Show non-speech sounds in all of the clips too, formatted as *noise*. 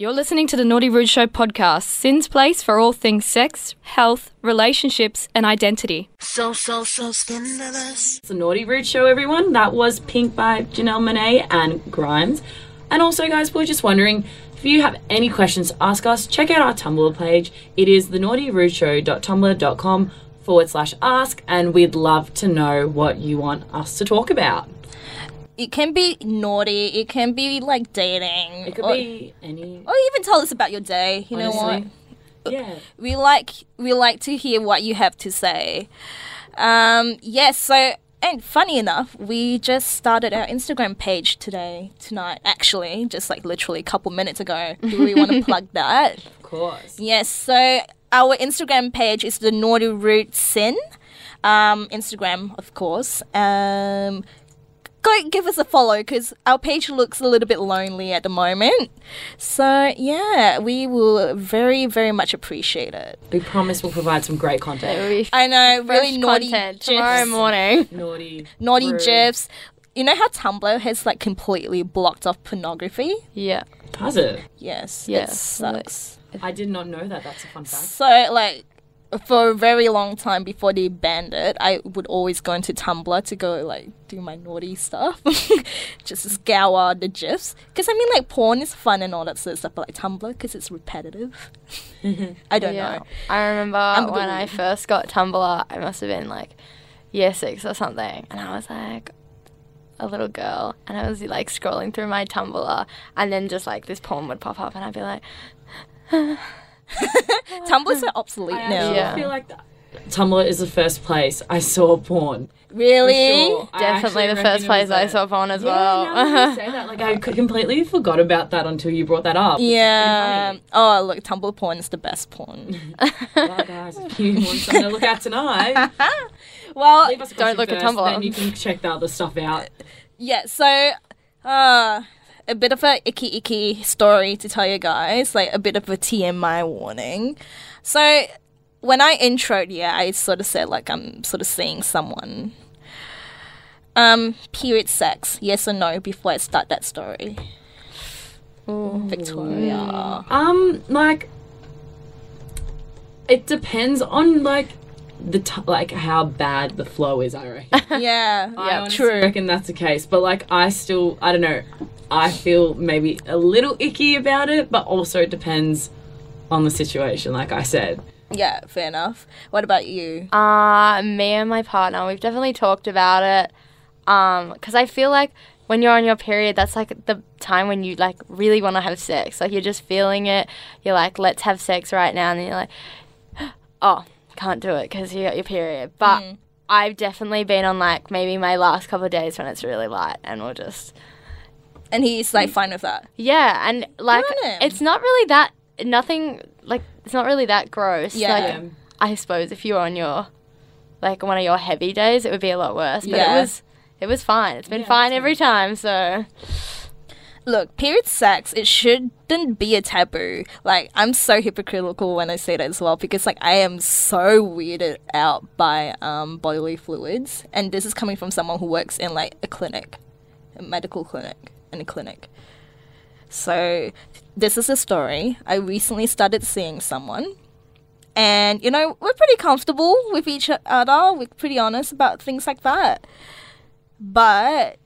You're listening to the Naughty Rude Show podcast, SYN's place for all things sex, health, relationships, and identity. So, so, so scandalous. It's the Naughty Rude Show, everyone. That was Pynk by Janelle Monáe and Grimes. And also, guys, we're just wondering if you have any questions to ask us, check out our Tumblr page. It is thenaughtyrudeshow.tumblr.com forward slash ask, and we'd love to know what you want us to talk about. It can be naughty. It can be like dating. It could or, be any. or even tell us about your day. You know what? Yeah. We like we like to hear what you have to say. Um, yes. so and funny enough, we just started our Instagram page today, tonight. Actually, just like literally a couple minutes ago. Do we want to *laughs* plug that? Of course. Yes. So our Instagram page is the Naughty Root Sin. Um, Instagram, of course. Um, go give us a follow because our page looks a little bit lonely at the moment. So yeah, we will very very much appreciate it. We promise we'll provide some great content. I know, fresh really naughty content gifs. tomorrow morning. Naughty. Naughty rude. gifs. You know how Tumblr has like completely blocked off pornography? Yeah. Does it? Yes, Yeah. it sucks. I did not know that. That's a fun fact. So like for a very long time before they banned it, I would always go into Tumblr to go like do my naughty stuff, *laughs* just scour the gifs. Because I mean, like porn is fun and all that sort of stuff, but like Tumblr because it's repetitive. *laughs* I don't yeah. know. I remember I'm when I first got Tumblr, I must have been like year six or something, and I was like a little girl, and I was like scrolling through my Tumblr, and then just like this porn would pop up, and I'd be like, *sighs* *sighs* *sighs* *laughs* Tumblr's so obsolete I now. actually Yeah. feel like that. Tumblr is the first place I saw porn. Really? Sure. Definitely the first place I saw porn as Yeah, now that well. you say that, like I c- completely forgot about that until you brought that up. Yeah. Oh, look, Tumblr porn is the best porn. *laughs* Well, guys, if you want something to look at tonight, *laughs* well, leave us a Don't question look at Tumblr. Then you can check the other stuff out. yeah. So, uh, a bit of a icky icky story to tell you guys, like a bit of a TMI warning. So, when I introed, yeah, I sort of said like I'm sort of seeing someone. Um, period sex, yes or no, before I start that story. Victoria. Um, like it depends on like the t- like how bad the flow is. I reckon. *laughs* Yeah, I yeah, honestly true. reckon that's the case. But like, I still, I don't know. I feel maybe a little icky about it, but also it depends on the situation. Like I said, Yeah, fair enough. What about you? Uh, me and my partner, we've definitely talked about it. Um, because I feel like when you're on your period, that's like the time when you like really want to have sex. Like you're just feeling it. You're like, let's have sex right now, and then you're like, *gasps* oh, can't do it because you got your period. But mm. I've definitely been on like maybe my last couple of days when it's really light, and we'll just And he's like mm. fine with that. yeah, and like it's not really that nothing like it's not really that gross. Yeah. Like, I suppose if you were on your like one of your heavy days, it would be a lot worse. But Yeah. it was it was fine. It's been Yeah, fine that's every time. So Look, period sex, it shouldn't be a taboo. Like, I'm so hypocritical when I say that as well because, like, I am so weirded out by um, bodily fluids. And this is coming from someone who works in, like, a clinic, a medical clinic, in a clinic. So, this is a story. I recently started seeing someone. And, you know, we're pretty comfortable with each other. We're pretty honest about things like that. But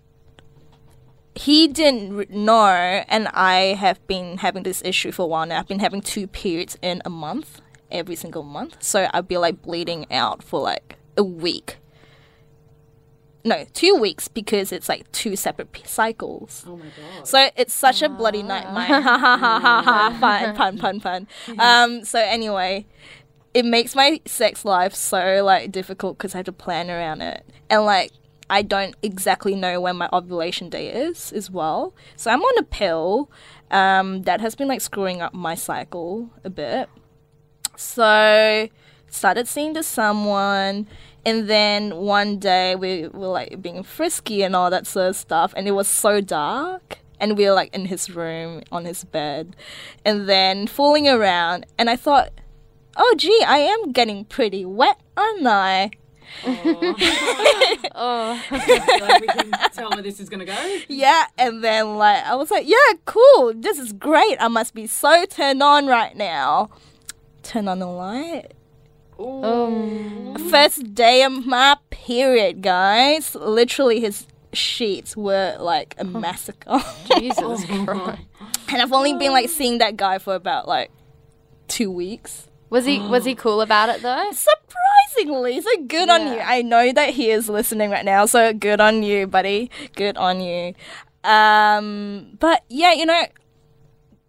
he didn't know, and I have been having this issue for a while now. I've been having two periods in a month, every single month. So I'd be like bleeding out for like a week. No, two weeks because it's like two separate p- cycles. oh my god. So it's such a bloody nightmare. Ha ha ha ha ha. Fun, pun, pun, pun. Um. So anyway, it makes my sex life so like difficult because I have to plan around it, and like I don't exactly know when my ovulation day is as well. So I'm on a pill, um, that has been like screwing up my cycle a bit. So started seeing to someone and then one day we were like being frisky and all that sort of stuff and it was so dark and we were like in his room on his bed and then fooling around and I thought, oh gee, I am getting pretty wet, aren't I? Oh, *laughs* *laughs* feel like we can tell where this is gonna go. Yeah, and then like I was like, yeah, cool. This is great. I must be so turned on right now. Turn on the light. um, First day of my period, guys. Literally, his sheets were like a massacre. Jesus Christ. *laughs* and I've only been like seeing that guy for about like two weeks. Was he was he *gasps* cool about it though? Surprisingly, so good on you. I know that he is listening right now, so good on you, buddy. Good on you. Um, but yeah, you know,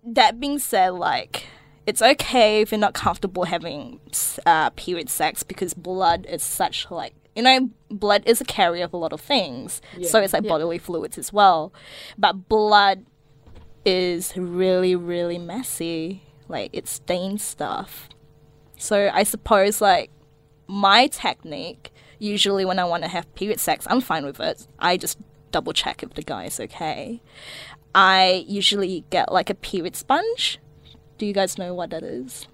that being said, like, it's okay if you're not comfortable having uh, period sex because blood is such like you know blood is a carrier of a lot of things, so it's like bodily fluids as well. But blood is really really messy. Like it stains stuff. So I suppose like my technique usually when I want to have period sex, I'm fine with it. I just double check if the guy is okay. I usually get like a period sponge. Do you guys know what that is?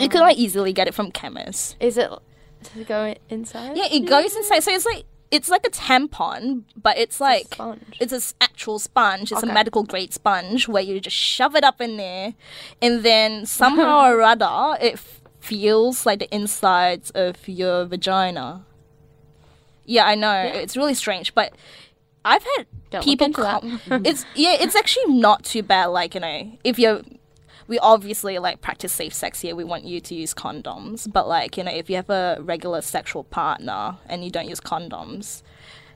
you can um, like easily get it from chemists. Is it does it go inside? Yeah, it goes inside. So it's like it's like a tampon, but it's like sponge. it's an actual sponge. It's Okay. a medical grade sponge where you just shove it up in there, and then somehow or *laughs* other it feels like the insides of your vagina. Yeah, I know it's really strange, but I've had Don't people come. it's yeah, it's actually not too bad. Like you know, if you're we obviously like practice safe sex here. We want you to use condoms, but like you know, if you have a regular sexual partner and you don't use condoms,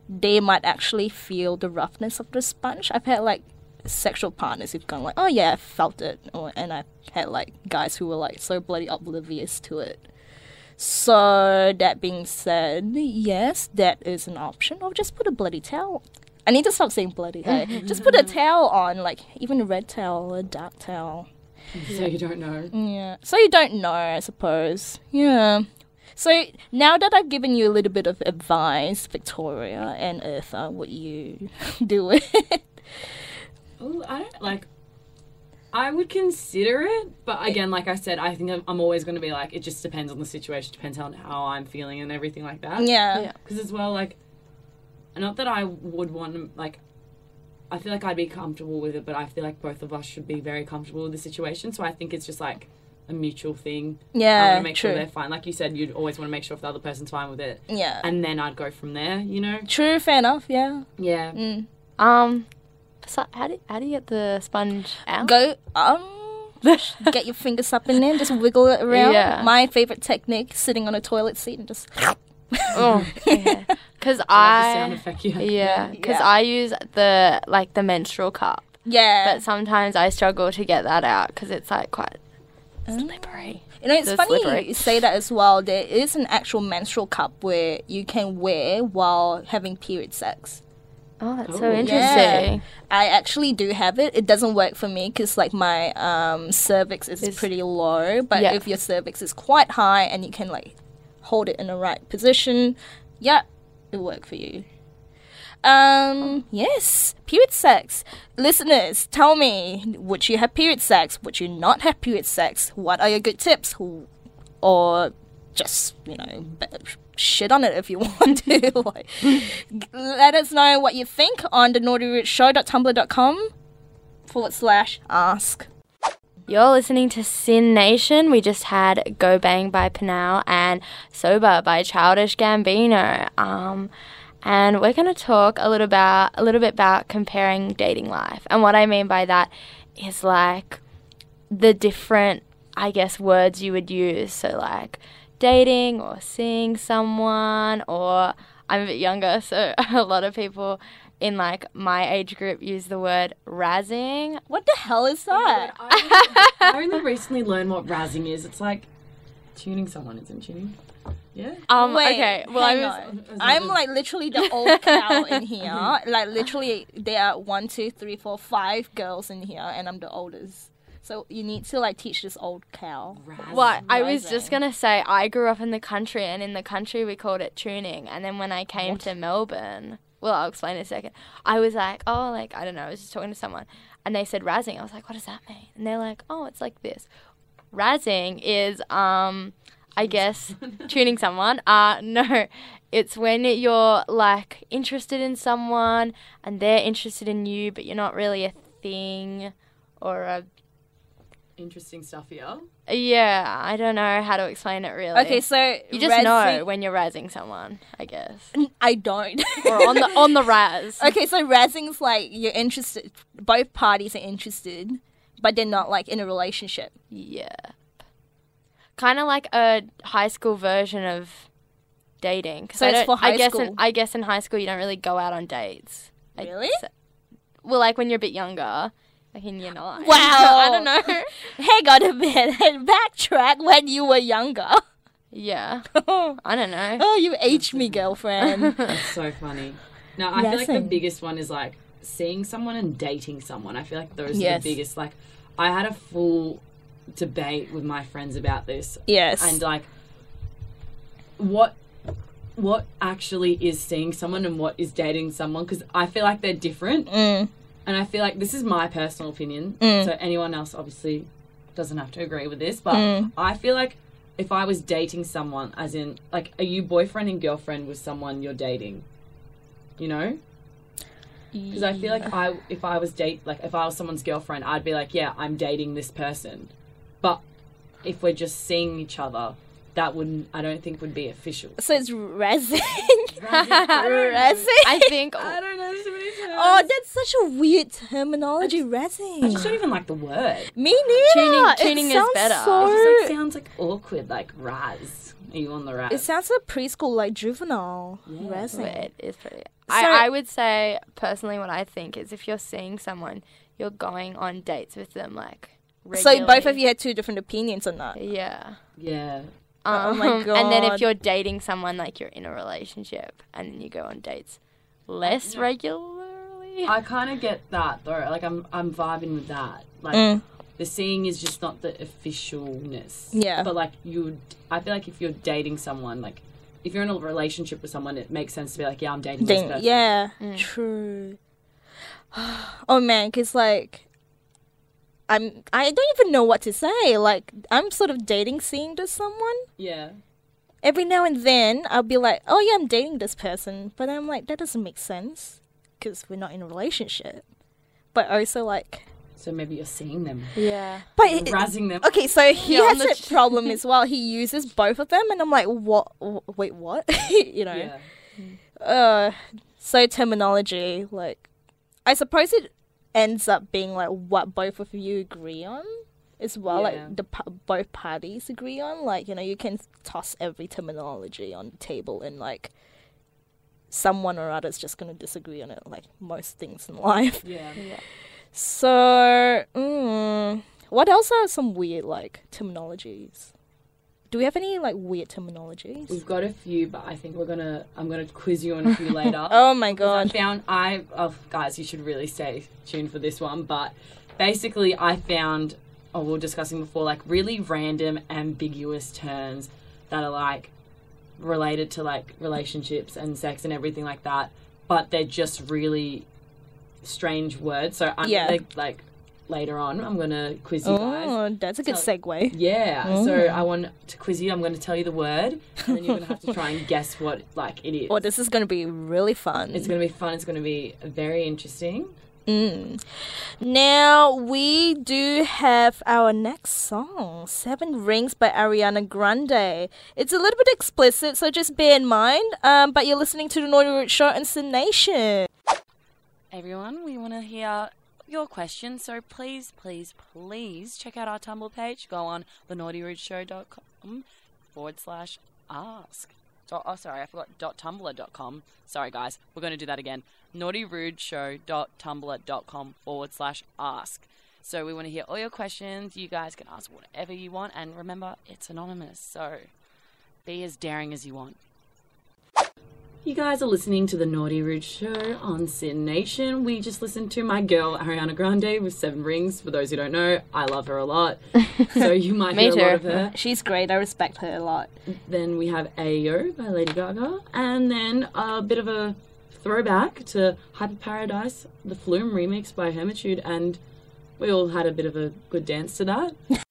they might actually feel the roughness of the sponge. I've had like sexual partners who've gone like, oh yeah, I felt it, or and I've had like guys who were like so bloody oblivious to it. So that being said, yes, that is an option. Or just put a bloody towel. I need to stop saying bloody. Hey, *laughs* just put a towel on, like even a red towel, a dark towel. So you don't know. Yeah. So you don't know, I suppose. Yeah. So now that I've given you a little bit of advice, Victoria and Eartha, what you *laughs* do it? Oh, I don't like. I would consider it, but again, like I said, I think I'm, I'm always going to be like, it just depends on the situation, depends on how I'm feeling and everything like that. Yeah. Yeah. Because as well, like, not that I would want to, like, I feel like I'd be comfortable with it, but I feel like both of us should be very comfortable with the situation. So I think it's just like a mutual thing. Yeah. I Yeah. want to make true. sure they're fine. Like you said, you'd always want to make sure if the other person's fine with it, yeah. and then I'd go from there. You know? True. Fair enough. Yeah. Yeah. Mm. Um, so how do how do you get the sponge out? Go. Um. *laughs* get your fingers up in there, and just wiggle it around. Yeah. My favorite technique: sitting on a toilet seat and just. *laughs* oh, yeah. Because Love I effect yeah, because Yeah. I use the like the menstrual cup, Yeah. but sometimes I struggle to get that out because it's like quite slippery. You know, it's So funny slippery. you say that as well. There is an actual menstrual cup where you can wear while having period sex. Oh, that's so Yeah. interesting. I actually do have it. It doesn't work for me because like my um, cervix is Is- pretty low. But Yeah. if your cervix is quite high and you can like hold it in the right position, yeah, it'll work for you. Um, yes, period sex. Listeners, tell me, would you have period sex? Would you not have period sex? What are your good tips? Or just, you know, shit on it if you *laughs* want to. *laughs* like, let us know what you think on the naughtyrudeshow.tumblr.com forward slash ask. You're listening to SYN Nation. We just had Go Bang by PNAU and Sober by Childish Gambino. Um, and we're going to talk a little about a little bit about comparing dating life. And what I mean by that is like the different, I guess, words you would use. So like dating or seeing someone, or I'm a bit younger, *laughs* so a lot of people in like my age group use the word razzing. What the hell is that? I only, *laughs* I only recently learned what razzing is. It's like tuning someone, isn't tuning? Yeah. Um, Wait, okay, well, I hang was. on. I'm like literally the old *laughs* cow in here. Like literally, there are one, two, three, four, five girls in here, and I'm the oldest. So you need to like teach this old cow. What I was just gonna say, I grew up in the country, and in the country we called it tuning. And then when I came to Melbourne, well, I'll explain in a second. I was like, oh, like I don't know. I was just talking to someone, and they said razzing. I was like, what does that mean? And they're like, oh, it's like this. Razzing is um I guess *laughs* tuning someone. Uh no, it's when you're like interested in someone and they're interested in you, but you're not really a thing or a Interesting stuff here. yeah. I don't know how to explain it really. Okay, so you just razzing- know when you're razzing someone, I guess, I don't. or on the on the razz. *laughs* okay, so razzing's like you're interested. Both parties are interested, but they're not like in a relationship. Yeah. Kind of like a high school version of dating. 'Cause So I it's don't- for high I guess school. In, I guess in high school you don't really go out on dates. I'd Really? Well, like when you're a bit younger, like in year nine. Wow. I don't know. *laughs* Hang on a minute. *laughs* Backtrack when you were younger. yeah. *laughs* oh, I don't know. Oh, you aged me, girlfriend. That's so funny. No, I feel like the Razzing. biggest one is like seeing someone and dating someone. I feel like those are the biggest. Like, I had a full debate with my friends about this, yes. and like, what what actually is seeing someone and what is dating someone? Because I feel like they're different, Mm. And I feel like this is my personal opinion. Mm. So anyone else obviously doesn't have to agree with this, but Mm. I feel like if I was dating someone, as in like, are you boyfriend and girlfriend with someone you're dating? You know, because I feel like I, if I was date, like if I was someone's girlfriend, I'd be like, yeah, I'm dating this person. But if we're just seeing each other, that wouldn't, I don't think would be official. So it's razzing. *laughs* Razzing. I think I don't know so many terms. oh, that's such a weird terminology, razzing. I just don't even like the word. Me neither. Tuning- It tuning is sounds better. So, It just like sounds like awkward, like Raz. Are you on the Raz? it sounds like preschool, like juvenile. Yeah. Razzing. it is pretty. So- I, I would say personally, what I think is if you're seeing someone, you're going on dates with them, like. So both of you had two different opinions on that. Yeah. yeah. Oh my Um, And then if you're dating someone, like you're in a relationship, and then you go on dates less Yeah. regularly. I kind of get that though. Like I'm, I'm vibing with that. Like Mm. the seeing is just not the officialness. Yeah. But like you, I feel like if you're dating someone, like if you're in a relationship with someone, it makes sense to be like, yeah, I'm dating this person. yeah, Mm. true. *sighs* oh man, cause like, I'm I don't even know what to say. Like, I'm sort of dating seeing to someone. Yeah. Every now and then, I'll be like, oh yeah, I'm dating this person, but I'm like, that doesn't make sense, cause we're not in a relationship. But also like, So maybe you're seeing them, yeah, but it, razzing them. Okay, so he Yeah, has the a problem as *laughs* well. He uses both of them, and I'm like, what? Wait, what? *laughs* you know. Yeah. Uh, so terminology, like, I suppose it ends up being like what both of you agree on as well. Yeah. Like the both parties agree on. Like you know, you can toss every terminology on the table, and like someone or other is just gonna disagree on it. Like most things in *laughs* life. Yeah. So, mm, what else are some weird like terminologies? Do we have any like weird terminologies? We've got a few, but I think we're gonna. I'm gonna quiz you on a few *laughs* later. Oh my god! I found I oh guys, you should really stay tuned for this one. But basically, I found oh we were discussing before like really random, ambiguous terms that are like related to like relationships and sex and everything like that. But they're just really strange words. So I'm Yeah. gonna like later on. I'm gonna quiz you guys. Oh, that's a good So- segue. Yeah, so Mm. I want to quiz you. I'm going to tell you the word, and then you're going to have to try and guess what like it is. *laughs* Well, this is going to be really fun. It's going to be fun. It's going to be very interesting. Mm. Now we do have our next song, Seven Rings by Ariana Grande. It's a little bit explicit, so just bear in mind. Um, but you're listening to the Naughty Rude Show on SYN Nation. Everyone, we want to hear your questions, so please, please, please check out our Tumblr page. Go on thenaughtyrudeshow.com forward slash ask. Dot, oh, sorry, I forgot dot tumblr.com. Sorry, guys, we're going to do that again. naughtyrudeshow.tumblr.com forward slash ask. So we want to hear all your questions. You guys can ask whatever you want, and remember, it's anonymous, so be as daring as you want. You guys are listening to the Naughty Rude Show on SYN Nation. We just listened to my girl Ariana Grande with Seven Rings. For those who don't know, I love her a lot, *laughs* so you might hear a lot too. of her. She's great. I respect her a lot. Then we have Ayo by Lady Gaga, and then a bit of a throwback to Hyper Paradise, the Flume remix by Hermitude, and we all had a bit of a good dance to that. *laughs*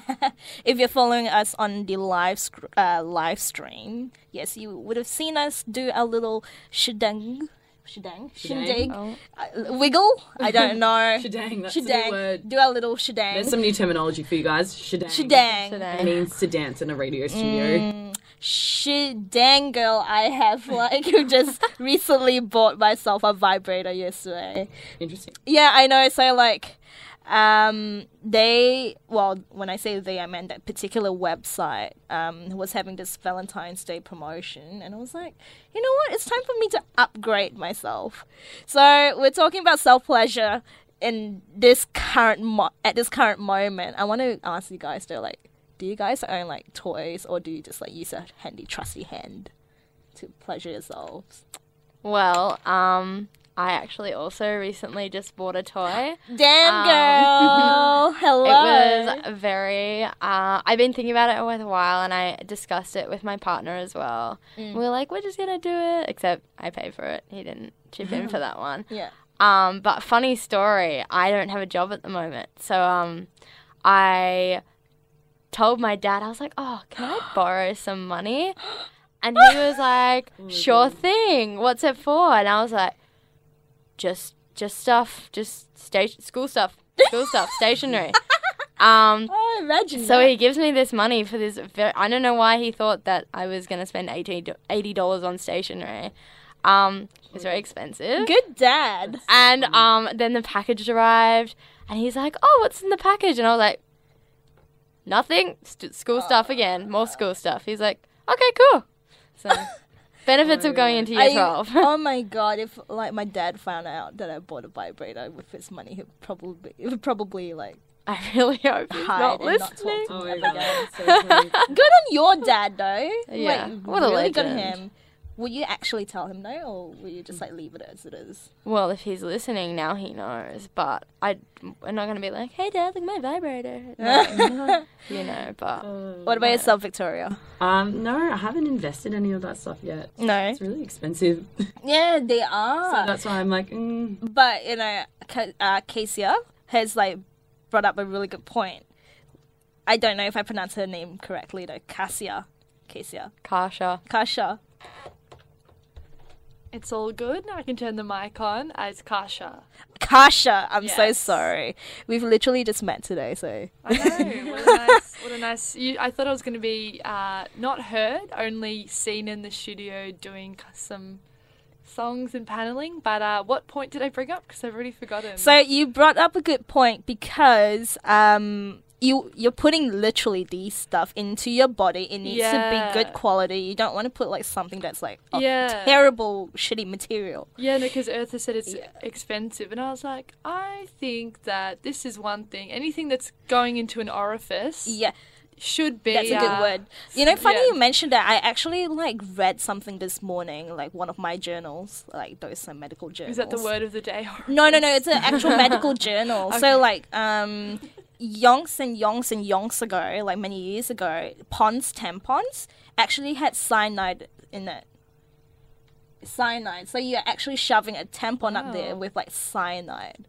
*laughs* if you're following us on the live sc- uh, live stream, yes, you would have seen us do a little shedang, shedang, shindig, Oh. uh, wiggle. I don't *laughs* know. Shedang, that's a new word. Do a little shedang. There's some new terminology for you guys. Shedang. shedang. Shedang. It means to dance in a radio studio. Shedang, girl. I have *laughs* like just recently bought myself a vibrator yesterday. Interesting. Yeah, I know. So like, um, they well, when I say they, I meant that particular website um was having this Valentine's Day promotion, and I was like, you know what? It's time for me to upgrade myself. So we're talking about self pleasure in this current mo- at this current moment. I want to ask you guys though, like, do you guys own like toys, or do you just like use a handy trusty hand to pleasure yourselves? Well, um, I actually also recently just bought a toy. Damn, Um, girl. *laughs* Hello. It was very. Uh, I've been thinking about it for a while, and I discussed it with my partner as well. Mm. We were like, we're just gonna do it, except I pay for it. He didn't chip in for *laughs* that one. Yeah. Um, but funny story, I don't have a job at the moment, so um, I told my dad I was like, oh, can I *gasps* borrow some money? *gasps* And he was like, sure thing. What's it for? And I was like, just just stuff, just station school stuff, school stuff, *laughs* stationery. Um, Oh, imagine so that. he gives me this money for this. Very, I don't know why he thought that I was gonna spend 80 dollars on stationery. Um, it's very expensive. Good dad. And um, then the package arrived, and he's like, "Oh, what's in the package?" And I was like, "Nothing. St- school stuff again. More school stuff." He's like, "Okay, cool." So, *laughs* benefits of going into year I- twelve. oh *laughs* my god! If like my dad found out that I bought a vibrator with his money, he'd probably he would probably like I really hope he's not and not listening. Oh my god, so. *laughs* Good on your dad though. Yeah, like, what a really good legend. him. Will you actually tell him no, or will you just like leave it as it is? Well, if he's listening now, he knows. But I, we're not gonna be like, "Hey, Dad, look my vibrator." *laughs* No, you know. But *laughs* What about yourself, Victoria? Um, no, I haven't invested any of that stuff yet. No. It's really expensive. *laughs* Yeah, they are. so that's why I'm like, mm, but you know, Ka- uh, Cassia has like brought up a really good point. I don't know if I pronounce her name correctly though. Cassia, Cassia, Kasha, Kasha. It's all good. I can turn the mic on as Kasha. Kasha. I'm so sorry. We've literally just met today, so I know. What a *laughs* nice. What a nice. You, I thought it was going to be uh, not heard, only seen in the studio doing some songs and paneling. But uh, what point did I bring up? Because I've already forgotten. So you brought up a good point because um you you're putting literally these stuff into your body. It needs to be good quality. You don't want to put like something that's like of Yeah. terrible shitty material. Yeah, no, because Eartha said it's Yeah. expensive, and I was like, I think that this is one thing. Anything that's going into an orifice Yeah, should be. that's a good uh, word. You know, funny yeah. you mentioned that. I actually like read something this morning, like one of my journals, like those are medical journals. Is that the word of the day? No, no, no. It's an actual medical *laughs* journal. Okay. So, like, um, yonks and yonks and yonks ago, like many years ago, Pond's tampons actually had cyanide in it. Cyanide. So you're actually shoving a tampon up there with like cyanide,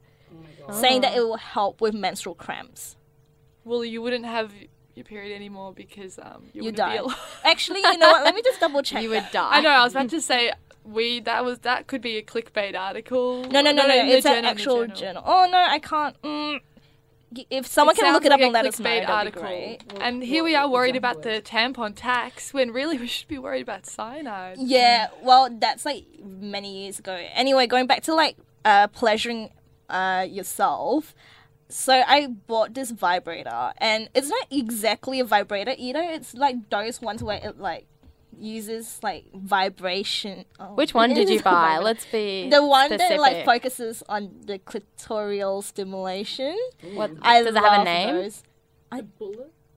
saying that it will help with menstrual cramps. Well, you wouldn't have your period anymore because um, you, You wouldn't die. be alive. *laughs* Actually, you know what? Let me just double *laughs* check. you that. would die. I know. I was about to *laughs* say we that was that could be a clickbait article. No, no, no, Not no. in It's an journal, actual journal. Oh no, I can't. Mm. Y- If someone can sounds look it up like and a let us know, clickbait that'd be great. And here we are worried about the tampon tax when really we should be worried about cyanide. Yeah, well, that's like many years ago. Anyway, going back to like uh, pleasuring uh, yourself. So I bought this vibrator, and it's not exactly a vibrator either. It's like those ones where it like uses like vibration. Oh, Which one *laughs* did you *laughs* buy? Let's be the one that like focuses on the clitoral stimulation. What I does it have a name? Those. I,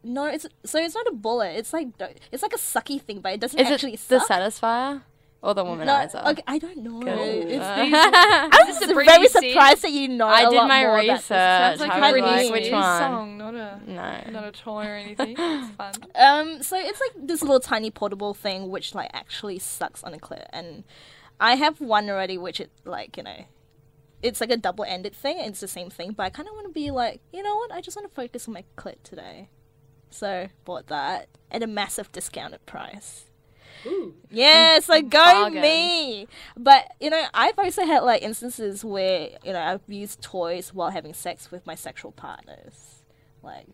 No, it's so it's not a bullet. It's like it's like a sucky thing, but it doesn't Is actually it the Satisfyer or the No, womanizer? okay, I don't know. Good. It's, I was *laughs* this a s- Britney very surprised that you know. I a did lot my more about this. research. Sounds like I a was like, which one? song, not a no. not a toy or *laughs* anything. It's fun. Um, so it's like this little tiny portable thing which like actually sucks on a clip, and I have one already, which it like you know, it's like a double-ended thing. It's the same thing, but I kind of want to be like, you know what? I just want to focus on my clit today. So bought that at a massive discounted price. Ooh. Yeah, so go Bargain. me. But you know, I've also had like instances where you know I've used toys while having sex with my sexual partners. Like,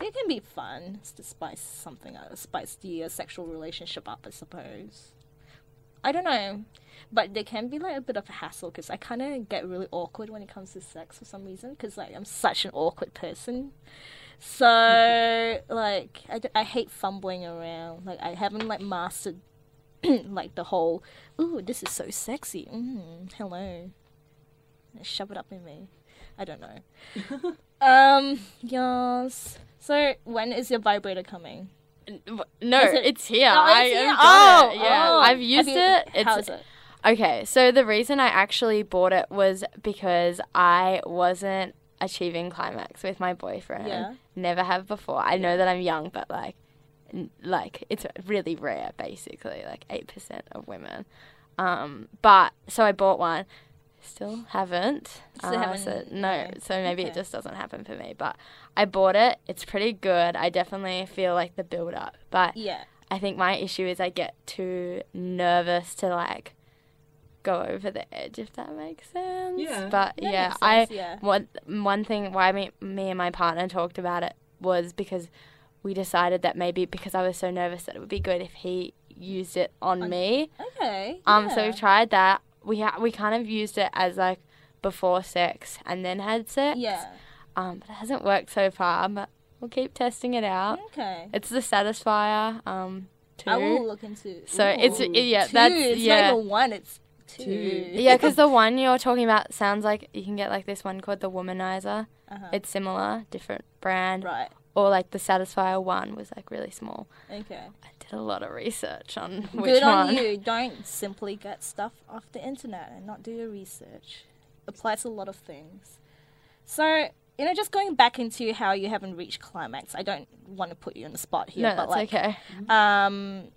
it can be fun it's to spice something up, spice the uh, sexual relationship up, I suppose. I don't know, but there can be like a bit of a hassle because I kind of get really awkward when it comes to sex for some reason because like I'm such an awkward person. So like I, I hate fumbling around. Like I haven't like mastered *clears throat* like the whole ooh this is so sexy. Mm, hello. Shove it up in me. I don't know. *laughs* um yes. So when is your vibrator coming? No, it- it's here. Oh, I here? Oh, it. Yeah, oh. I've used Have you- it. It's How is it? okay. So the reason I actually bought it was because I wasn't achieving climax with my boyfriend. Yeah. Never have before. I know that I'm young, but like, n- like it's really rare. Basically, like eight percent of women. Um, but so I bought one. Still haven't. Still Uh, haven't- so no, so maybe Okay. it just doesn't happen for me. But I bought it. It's pretty good. I definitely feel like the build up, but Yeah. I think my issue is I get too nervous to like go over the edge, if that makes sense. Yeah. But That yeah, I yeah. one one thing why me me and my partner talked about it was because we decided that maybe because I was so nervous that it would be good if he used it on, me. Okay. Um, so we tried that. We ha- we kind of used it as like before sex and then had sex. Yeah. Um, but it hasn't worked so far. But we'll keep testing it out. Okay. It's the Satisfyer. Um, two. I will look into. So it's Ooh, yeah, two. that's it's yeah, not even one. It's two. *laughs* Yeah. Because the one you're talking about sounds like you can get like this one called the Womanizer. Uh-huh. It's similar, different brand, right. or like the Satisfyer one was like really small. Okay. I did a lot of research on which one. Good on one. you. *laughs* Don't simply get stuff off the internet and not do your research. Applies to a lot of things. So, you know, just going back into how you haven't reached climax, I don't want to put you on the spot here, No, but that's like, okay. um,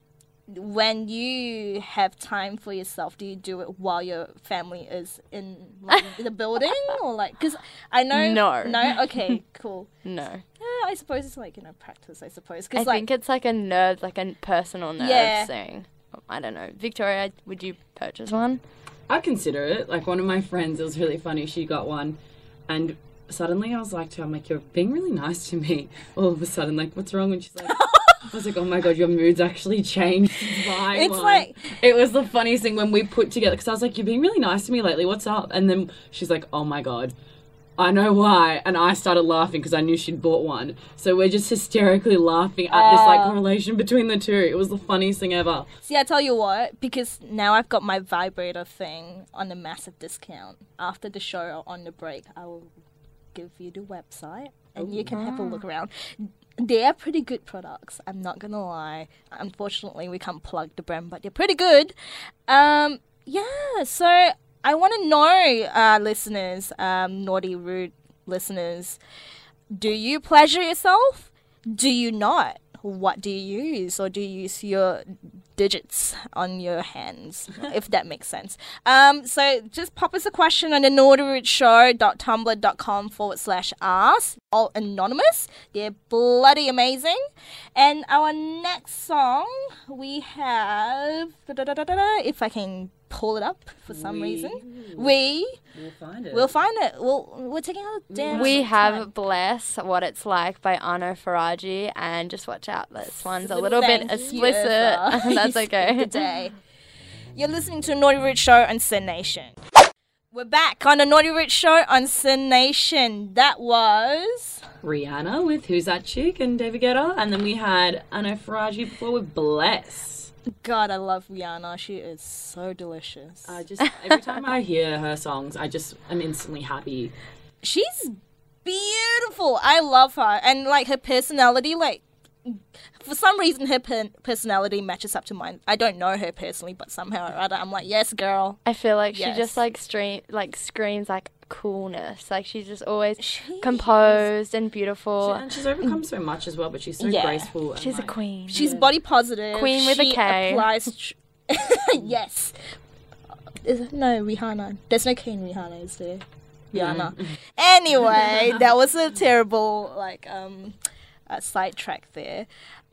when you have time for yourself, do you do it while your family is in like, the building, *laughs* or like? Because I know No. no. Okay, cool. *laughs* No, Yeah, I suppose it's like you know practice. I suppose I because like think it's like a nerve, like a personal nerve Yeah. thing. I don't know. Victoria, would you purchase one? I consider it. Like one of my friends, it was really funny. She got one, and suddenly I was like to her, I'm like, you're being really nice to me. All of a sudden, like, what's wrong? And she's like, *laughs* I was like, oh my god, your mood's actually changed. It's one." like- it was the funniest thing when we put together because I was like, you've been really nice to me lately. What's up? And then she's like, oh my god. I know why, and I started laughing because I knew she'd bought one. So we're just hysterically laughing at this like Uh. correlation between the two. It was the funniest thing ever. See, I tell you what, because now I've got my vibrator thing on a massive discount. After the show or on the break, I will give you the website and you can have a look around. They are pretty good products. I'm not gonna lie. Unfortunately, we can't plug the brand, but they're pretty good. Um, yeah. So I want to know, uh, listeners, um, naughty rude listeners, do you pleasure yourself? Do you not? What do you use, or do you use your digits on your hands, *laughs* if that makes sense? Um, so just pop us a question on the naughtyrudeshow.tumblr.com forward slash ask. All anonymous. They're bloody amazing. And our next song, we have. If I can pull it up for some We- reason. We. We'll find it. We'll find it. We'll, we're taking our damn We time. have Bless What It's Like by Arno Faraji, and just watch out, this one's a little bit Thank you, explicit. *laughs* Eva. That's You saved the okay. day. You're listening to Naughty Roots Show on SYN Nation. We're back on the Naughty Roots Show on SYN Nation. That was Rihanna with Who's That Chick and David Guetta. And then we had Anna Faraji before with Bless. God. I love Rihanna. She is so delicious. I just, every time I hear her songs, I just am instantly happy. She's beautiful. I love her, and like her personality, like. For some reason, her per- personality matches up to mine. I don't know her personally, but somehow or other, I'm like, yes, girl. I feel like she just like stream like screams like coolness. Like she's just always She composed and beautiful. And she's overcome so much as well, but she's so Yeah. graceful. And she's a queen. She's body positive. Queen with a she K. Applies *laughs* tr- *laughs* yes. Is it, no, Rihanna. There's no K in Rihanna, is there? Rihanna. Anyway, *laughs* that was a terrible like um uh, sidetrack there.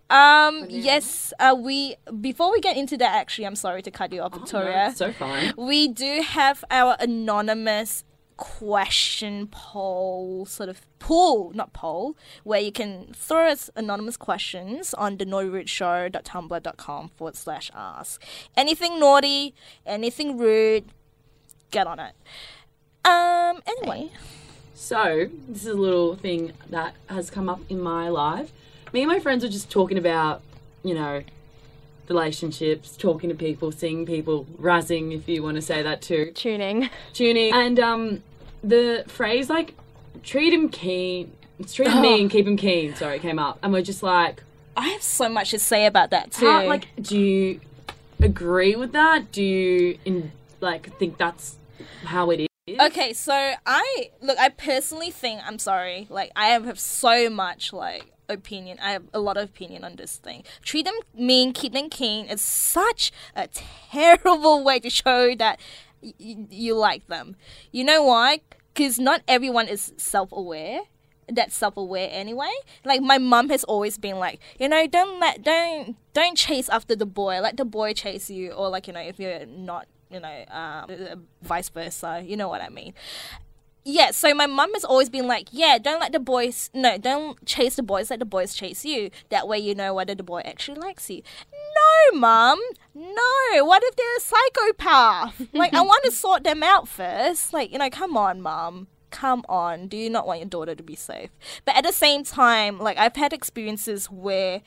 Um, yes, uh, we before we get into that, actually, I'm sorry to cut you off, Oh, no, Victoria. so fine. we do have our anonymous question poll sort of pool not poll where you can throw us anonymous questions on the naughtyrudeshow.tumblr.com forward slash ask anything naughty anything rude get on it um anyway So, this is a little thing that has come up in my life. Me and my friends were just talking about, you know, relationships, talking to people, seeing people, razzing, if you want to say that too, Tuning. tuning. And um, the phrase, like, treat him keen, treat him *gasps* mean, keep him keen, sorry, came up. And we're just like, i have so much to say about that too how, like, do you agree with that? Do you, in, like, think that's how it is? Okay, so I look. I personally think I'm sorry. Like I have so much like opinion. I have a lot of opinion on this thing. Treat them mean, keep them keen. Is such a terrible way to show that y- you like them. You know why? Because not everyone is self-aware. That's self-aware anyway. Like my mum has always been like, you know, don't let don't don't chase after the boy. Let the boy chase you, or like you know, if you're not, you know, um, uh, vice versa. You know what I mean? Yeah, so my mum has always been like, yeah, don't let the boys, no, don't chase the boys, let the boys chase you. That way you know whether the boy actually likes you. No, mum, no. What if they're a psychopath? *laughs* like, I want to sort them out first. Like, you know, come on, mum. Come on. Do you not want your daughter to be safe? But at the same time, like, I've had experiences where,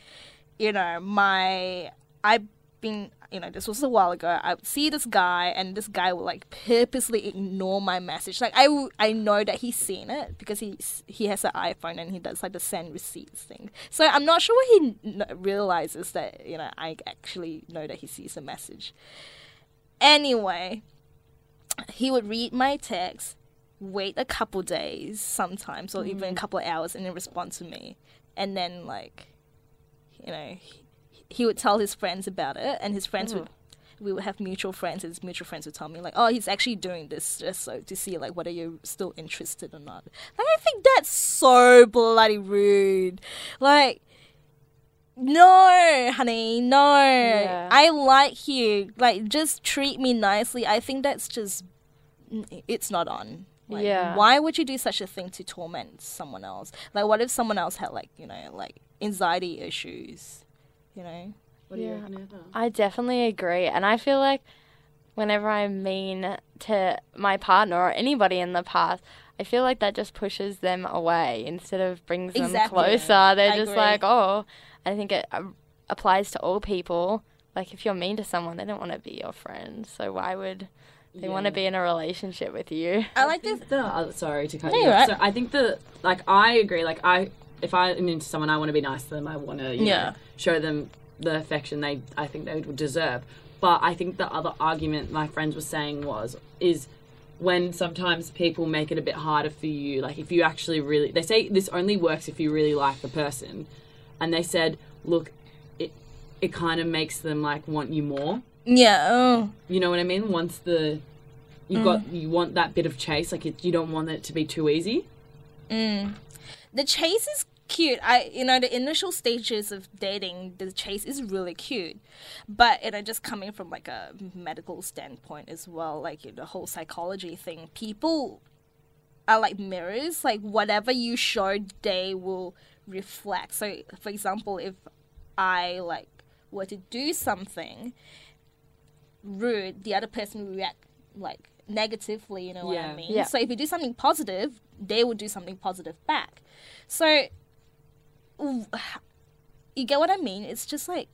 you know, my, I've been, you know, this was a while ago. I would see this guy, and this guy would like purposely ignore my message. Like I, w- I know that he's seen it because he's he has an iPhone and he does like the send receipts thing. So I'm not sure he n- realizes that you know I actually know that he sees the message. Anyway, he would read my text, wait a couple days sometimes, or even a mm. couple of hours, and then respond to me, and then like, you know, he, he would tell his friends about it, and his friends would. We would have mutual friends, and his mutual friends would tell me like, "Oh, he's actually doing this just so to see like whether you're still interested or not." Like, I think that's so bloody rude. Like, no, honey, no. Yeah. I like you. Like, just treat me nicely. I think that's just, it's not on. Like, Yeah. Why would you do such a thing to torment someone else? Like, what if someone else had, like, you know, like anxiety issues? You know? What do you reckon, Eartha? I definitely agree. And I feel like whenever I'm mean to my partner or anybody in the past, I feel like that just pushes them away instead of brings them Exactly. closer. They're I just agree. like, oh, I think it uh, applies to all people. Like, if you're mean to someone, they don't want to be your friend. So why would they want to be in a relationship with you? I like this. think the uh, sorry to cut No, you off. right. So I think the like I agree. Like I, if I'm into someone, I want to be nice to them. I want to you Yeah. know, show them the affection they I think they would deserve. But I think the other argument my friends were saying was is when sometimes people make it a bit harder for you. Like if you actually really, they say this only works if you really like the person, and they said, look, it it kind of makes them like want you more. Yeah. Oh. You know what I mean? Once the you've got mm. you want that bit of chase, like it, you don't want it to be too easy. Mm. the chase is cute. I you know the initial stages of dating, the chase is really cute, but you uh, know just coming from like a medical standpoint as well, like you know, the whole psychology thing, people are like mirrors. Like whatever you show, they will reflect. So for example, if I like were to do something rude, the other person will react like negatively, you know what I mean? Yeah. So if you do something positive, they will do something positive back. So *sighs* you get what I mean? It's just like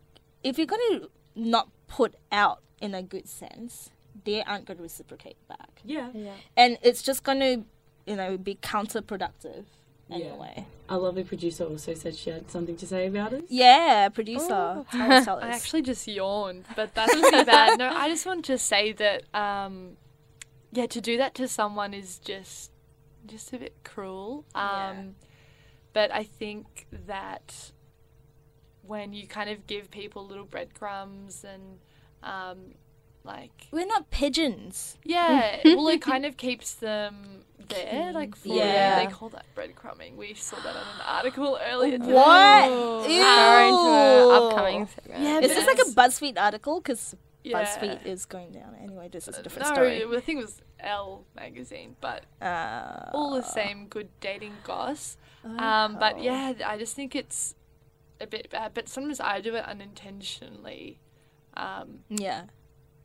if you're gonna not put out in a good sense, they aren't gonna reciprocate back. Yeah. yeah. And it's just gonna, you know, be counterproductive anyway. Our lovely producer also said she had something to say about it. Yeah, producer. Tell us, tell us. *laughs* I actually just yawned, but that's pretty bad. No, I just want to say that, um, yeah, to do that to someone is just, just a bit cruel. Um, Yeah. But I think that when you kind of give people little breadcrumbs and, um, like We're not pigeons. yeah. *laughs* well, it kind of keeps them there, like for Yeah. they call that breadcrumbing. We saw that on an article earlier. today. What? Ew. Going to upcoming segment. Yeah, Is this like a BuzzFeed article? Because Yeah. BuzzFeed is going down. Anyway, this is a different no, story. I think it was Elle magazine, but Uh, all the same good dating goss. Um, Oh. but yeah, I just think it's a bit bad. But sometimes I do it unintentionally um, yeah.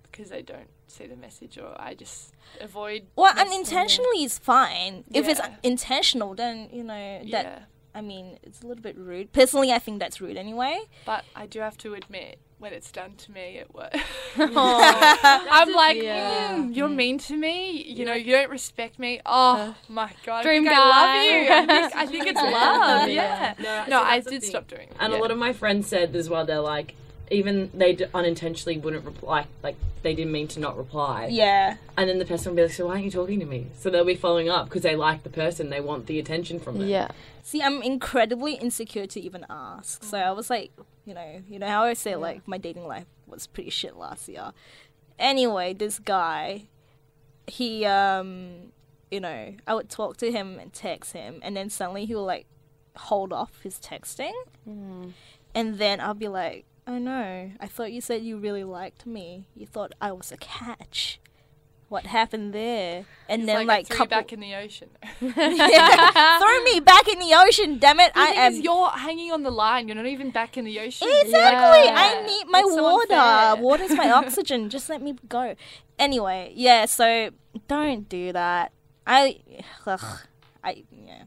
because I don't see the message or I just avoid. Well, unintentionally is fine. If it's intentional, then you know that. Yeah, I mean, it's a little bit rude. Personally, I think that's rude anyway. but I do have to admit when it's done to me it work. *laughs* *laughs* I'm like, Yeah. "Mm, you're mean to me. You know, you don't respect me. Oh my god, Dream I think I love you. *laughs* I think, I think it's love. Yeah. No, No, so I did thing. stop doing it. And yeah. a lot of my friends said as well, they're like, even they d- unintentionally wouldn't reply, like they didn't mean to not reply. Yeah. And then the person will be like, so why aren't you talking to me? So they'll be following up because they like the person, they want the attention from them. Yeah. See, I'm incredibly insecure to even ask. So I was like, you know, you know how I always say like my dating life was pretty shit last year. Anyway, this guy, he um, you know, I would talk to him and text him, and then suddenly he will like hold off his texting, and then I'll be like, oh no, I thought you said you really liked me. You thought I was a catch. What happened there? And It's then like, like, couple back in the ocean. *laughs* *laughs* throw me back in the ocean, damn it! I I am you're hanging on the line. You're not even back in the ocean. Exactly. Yeah. I need my It's water. unfair. Water's my *laughs* oxygen. Just let me go. Anyway, yeah. So don't do that. I, ugh, I yeah.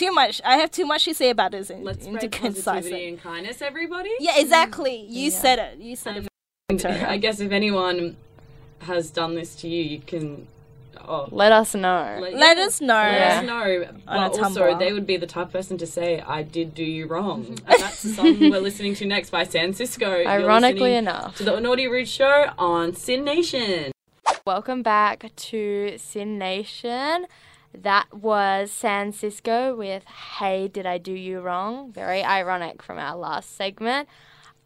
Too much. I have too much to say about this. In, Let's into spread positivity and kindness, everybody. Yeah, exactly. You said it. You said it. I guess if anyone has done this to you, you can. Oh, Let us know. let, Let yeah, us know. Let Yeah. us know. On But also, they would be the type of person to say, I did do you wrong. Mm-hmm. and that's the song we're listening to next by San Cisco. Ironically enough. To the Naughty Rude Show on SYN Nation. Welcome back to SYN Nation. That was San Cisco with Hey Did I Do You Wrong? Very ironic from our last segment.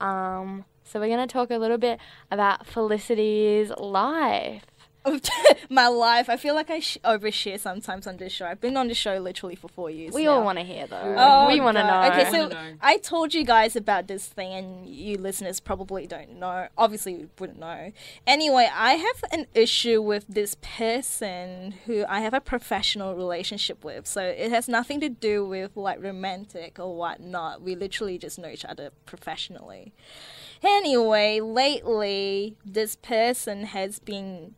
Um, so we're going to talk a little bit about Felicity's life. *laughs* my life. I feel like I sh- overshare sometimes on this show. I've been on the show literally for four years. We now. all want to hear though. Oh, we want to know. Okay, Wanna so know. I told you guys about this thing, and you listeners probably don't know. Obviously, you wouldn't know. Anyway, I have an issue with this person who I have a professional relationship with. So it has nothing to do with like romantic or whatnot. We literally just know each other professionally. Anyway, lately, this person has been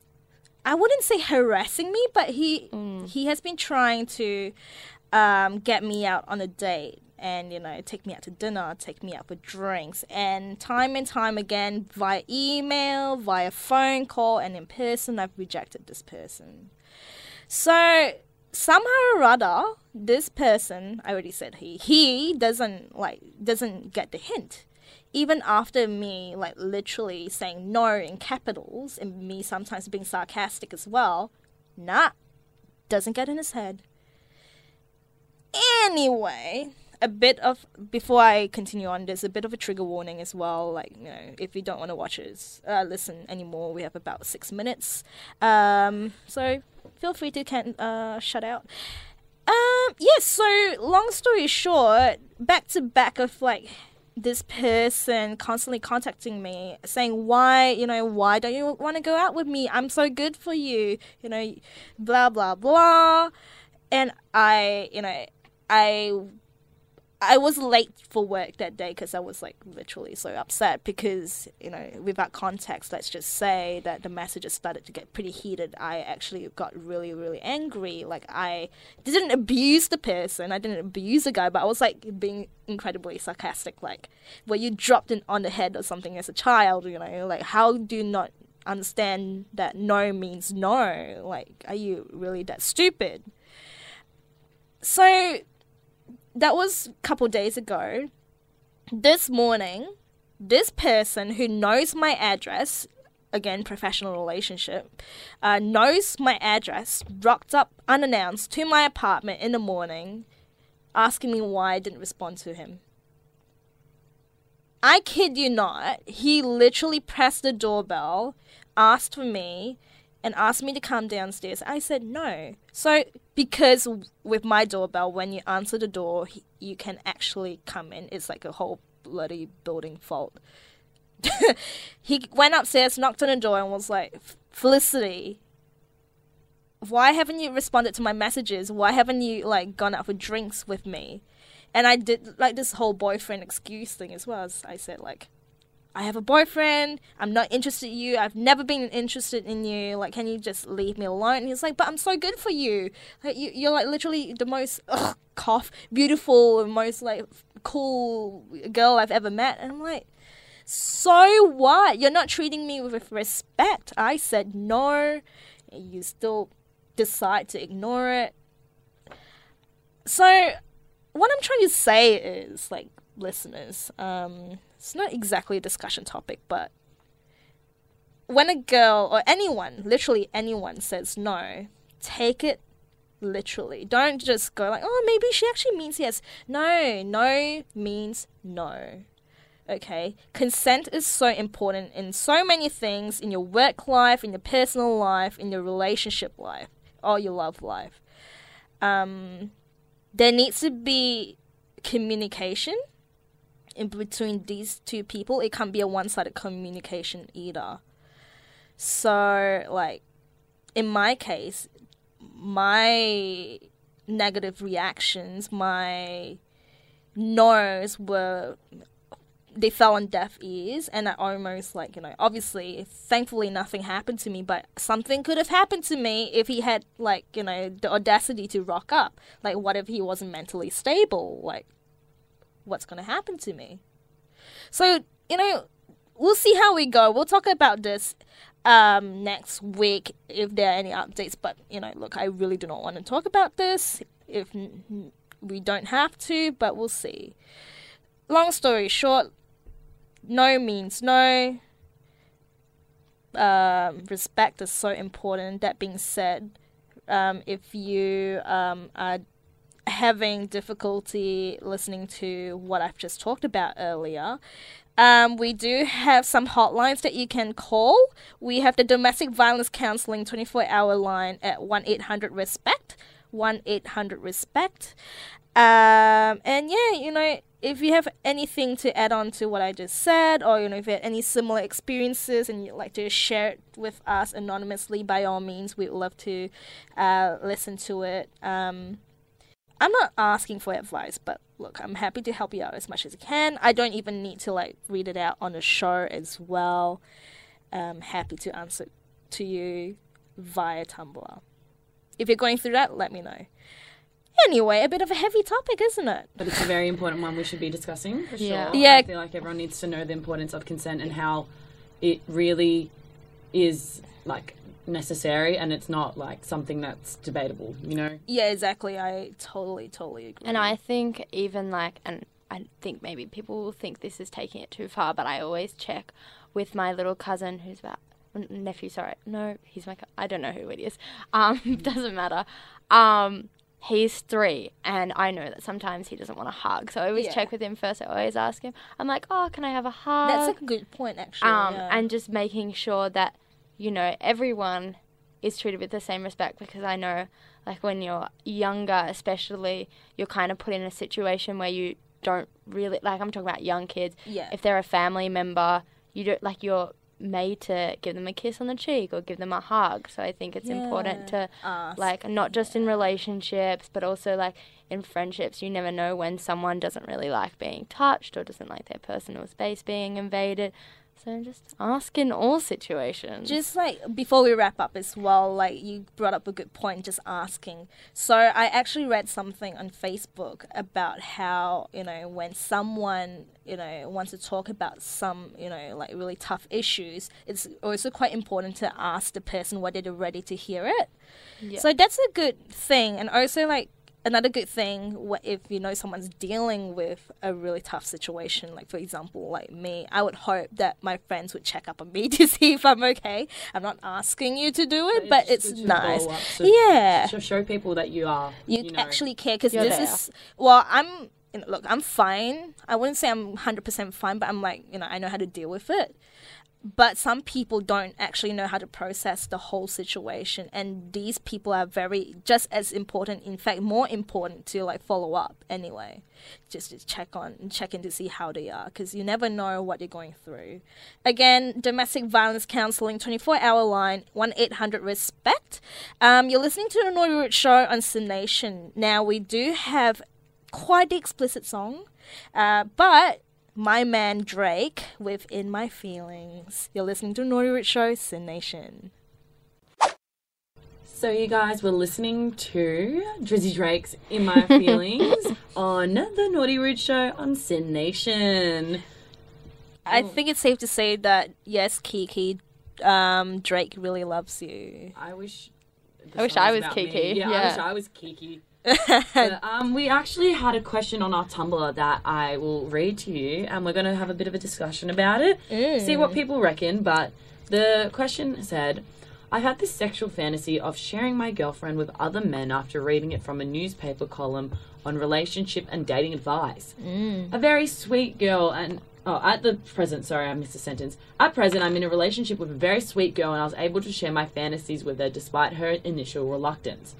I wouldn't say harassing me, but he he has been trying to um, get me out on a date and you know take me out to dinner, take me out for drinks, and time and time again via email, via phone call, and in person, I've rejected this person. So somehow or other, this person I already said he he doesn't like doesn't get the hint even after me like literally saying no in capitals and me sometimes being sarcastic as well, nah, doesn't get in his head. Anyway, a bit of before I continue on, there's a bit of a trigger warning as well. Like you know, if you don't want to watch us, uh, listen anymore, we have about six minutes. Um, so feel free to can uh shut out. Um, yes. so long story short, back to back of like this person constantly contacting me saying why you know why don't you want to go out with me? I'm so good for you you know blah blah blah. And i you know i i was late for work that day because i was like literally so upset because you know without context let's just say that the messages started to get pretty heated. I actually got really really angry. Like i didn't abuse the person. I didn't abuse the guy but i was like being incredibly sarcastic like where you dropped it on the head or something as a child you know? Like how do you not understand that no means no? Like are you really that stupid? So that was a couple days ago this morning this person who knows my address again professional relationship uh, knows my address rocked up unannounced to my apartment in the morning asking me why I didn't respond to him. I kid you not, he literally pressed the doorbell, asked for me and asked me to come downstairs. I said no. So because with my doorbell, when you answer the door, you can actually come in. It's like a whole bloody building fault. *laughs* he went upstairs, knocked on the door, and was like, "Felicity, why haven't you responded to my messages? Why haven't you like gone out for drinks with me?" And I did like this whole boyfriend excuse thing as well. As I said like, I have a boyfriend. I'm not interested in you. I've never been interested in you. Like, can you just leave me alone? And he's like, but I'm so good for you. Like, you you're like literally the most ugh, cough beautiful, most like cool girl I've ever met. And I'm like, so what? You're not treating me with respect. I said no. You still decide to ignore it. So, what I'm trying to say is, like, listeners, um, it's not exactly a discussion topic, but when a girl or anyone, literally anyone, says no, take it literally. Don't just go like, oh, maybe she actually means yes. No, no means no. Okay, consent is so important in so many things in your work life, in your personal life, in your relationship life, or your love life. Um, there needs to be communication in between these two people. It can't be a one sided communication either. So, like, in my case, my negative reactions, my no's were they fell on deaf ears and I almost like, you know, obviously thankfully nothing happened to me, but something could have happened to me if he had like, you know, the audacity to rock up. Like what if he wasn't mentally stable? Like what's gonna happen to me? So, you know, we'll see how we go. We'll talk about this um, next week if there are any updates. But you know, look, I really do not want to talk about this if we don't have to, but we'll see. Long story short, no means no. Um, respect is so important. That being said, um, if you um, are having difficulty listening to what I've just talked about earlier, um, we do have some hotlines that you can call. We have the domestic violence counseling 24 hour line at 1 800 RESPECT. 1 800 RESPECT. Um, and yeah, you know, if you have anything to add on to what I just said, or you know, if you had any similar experiences and you'd like to share it with us anonymously, by all means, we'd love to uh, listen to it. Um, I'm not asking for advice, but look, I'm happy to help you out as much as I can. I don't even need to like read it out on the show as well. I'm happy to answer to you via Tumblr. If you're going through that, let me know. Anyway, a bit of a heavy topic, isn't it? But it's a very important one we should be discussing for Yeah. sure. Yeah. I feel like everyone needs to know the importance of consent and how it really is like necessary and it's not like something that's debatable, you know? Yeah, exactly. I totally, totally agree. And I think even like, and I think maybe people will think this is taking it too far, but I always check with my little cousin who's about nephew. Sorry, no, he's my. cou- I don't know who it is. Um, *laughs* doesn't matter. Um, he's three, and I know that sometimes he doesn't want a hug, so I always Yeah. check with him first. I always ask him. I'm like, oh, can I have a hug? That's a good point, actually. um, yeah. and just making sure that you know everyone is treated with the same respect because I know like when you're younger especially you're kind of put in a situation where you don't really like I'm talking about young kids. Yeah, if they're a family member you don't like you're made to give them a kiss on the cheek or give them a hug. So I think it's important to Ask. like not just in relationships but also like in friendships. You never know when someone doesn't really like being touched or doesn't like their personal space being invaded so just ask in all situations Just like before we wrap up as well, like you brought up a good point, just asking. So I actually read something on Facebook about how, you know, when someone, you know, wants to talk about some, you know, like really tough issues, it's also quite important to ask the person whether they're ready to hear it. Yeah. So that's a good thing. And also like another good thing if you know someone's dealing with a really tough situation like for example like me i would hope that my friends would check up on me *laughs* to see if i'm okay. I'm not asking you to do it but it's good to nice. yeah. To show people that you are, you, you, know, actually care because this there. is well i'm you know, look i'm fine. I wouldn't say i'm 100% fine but i'm like you know i know how to deal with it but some people don't actually know how to process the whole situation. And these people are very just as important in fact more important to like follow up anyway. Just to check on check in to see how they are because you never know what you're going through. Again domestic violence counseling 24 hour line 1-800 respect. Um, you're listening to the Naughty Rude Show on SYN now we do have quite the explicit song uh, but my man Drake with In My Feelings. You're listening to Naughty Rude Show, SYN Nation. So you guys were listening to Drizzy Drake's In My *laughs* Feelings on the Naughty Rude Show on SYN Nation. I think it's safe to say that, yes, Kiki, um, Drake really loves you. I wish. I wish I was Kiki, Yeah, I wish I was Kiki. But, um, we actually had a question on our Tumblr that I will read to you, and we're going to have a bit of a discussion about it. See what people reckon. But the question said, "I've had this sexual fantasy of sharing my girlfriend with other men after reading it from a newspaper column on relationship and dating advice. A very sweet girl and." Oh, at the present, sorry, I missed a sentence. At present, I'm in a relationship with a very sweet girl, and I was able to share my fantasies with her despite her initial reluctance.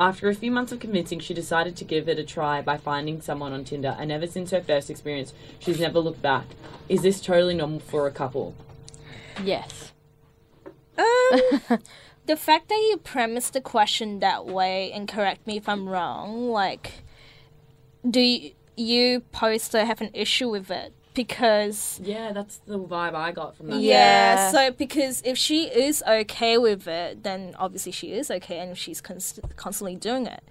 After a few months of convincing, she decided to give it a try by finding someone on Tinder, and ever since her first experience, she's never looked back. Is this totally normal for a couple? Yes. Um, *laughs* the fact that you premise the question that way, and correct me if I'm wrong, like, do you, you post to have an issue with it? Because Yeah, that's the vibe I got from that. Yeah, Yeah. so because if she is okay with it, then obviously she is okay, and she's const- constantly doing it.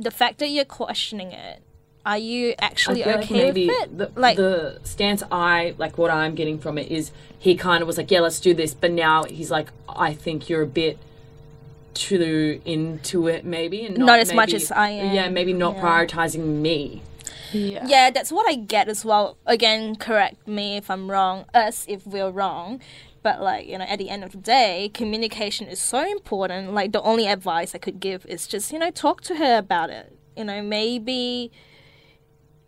The fact that you're questioning it, are you I actually feel like okay maybe with it? the, like, the stance I like what I'm getting from it is he kind of was like, yeah, let's do this, but now he's like, I think you're a bit too into it, maybe, and not, Not as much as I am. Yeah, maybe not Yeah. prioritizing me. Yeah. yeah, that's what I get as well. Again, correct me if I'm wrong, us if we're wrong. But like you know, at the end of the day, communication is so important. Like the only advice I could give is just you know talk to her about it. You know, maybe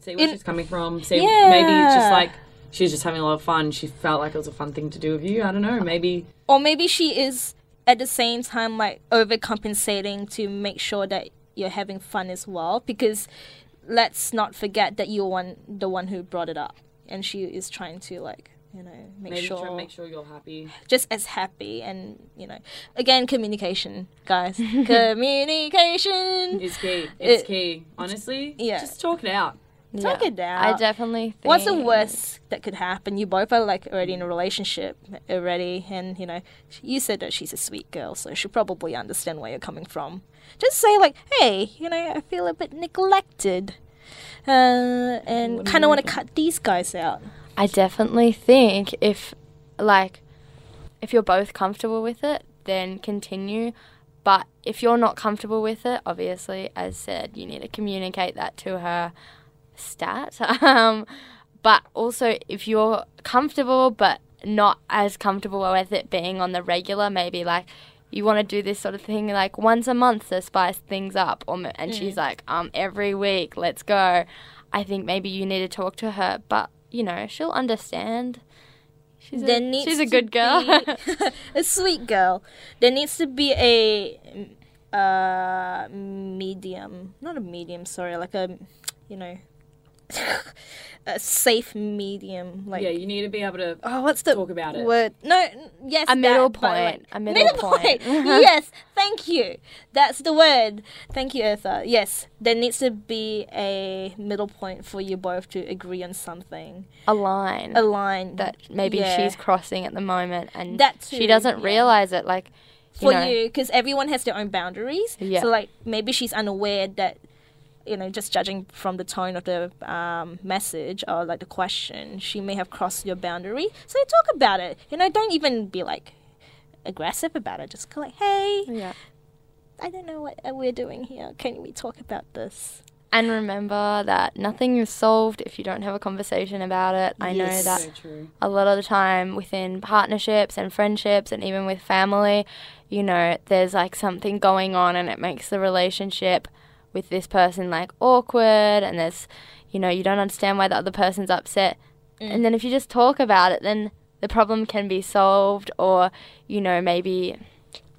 See where In- she's coming from. See, maybe it's just Yeah. like she's just having a lot of fun. She felt like it was a fun thing to do with you. I don't know. Maybe or maybe she is at the same time like overcompensating to make sure that you're having fun as well because let's not forget that you're one the one who brought it up and she is trying to like you know make maybe sure make sure you're happy. just as happy and you know again communication guys *laughs* communication Is key. It's It- key. Honestly, yeah. just talk it out. Talk Yeah. it out I definitely think. What's the worst that could happen? You both are like already in a relationship already, and you know, you said that she's a sweet girl, so she'll probably understand where you're coming from. Just say like, "Hey, you know, I feel a bit neglected, uh, and kind of want to cut these guys out." I definitely think if, like, if you're both comfortable with it, then continue. But if you're not comfortable with it, obviously, as said, you need to communicate that to her stat. *laughs* um, but also, if you're comfortable but not as comfortable with it being on the regular, maybe like you want to do this sort of thing like once a month to spice things up, or and she's like, um, every week, let's go. I think maybe you need to talk to her, but you know, she'll understand. She's There a, she's a good girl. be- *laughs* *laughs* a sweet girl. There needs to be a uh medium, not a medium. Sorry, like a you know *laughs* a safe medium. Like yeah, you need to be able to oh, what's the talk about it. word? No, yes, A middle that, but, like- point, a middle point. *laughs* yes, thank you. That's the word. Thank you, Eartha. Yes, there needs to be a middle point for you both to agree on something. a line A line that maybe yeah. she's crossing at the moment, and That she doesn't yeah. realize it. Like for know, you because everyone has their own boundaries. Yeah. So like maybe she's unaware that you know just judging from the tone of the um, message or like the question, she may have crossed your boundary. So talk about it. You know, don't even be like aggressive about it. Just go like, hey, Yeah. I don't know what we're doing here. Can we talk about this? And remember that nothing is solved if you don't have a conversation about it. I know that So a lot of the time within partnerships and friendships and even with family, you know, there's like something going on and it makes the relationship with this person like awkward and there's, you know, you don't understand why the other person's upset. And mm. then if you just talk about it, then the problem can be solved, or you know maybe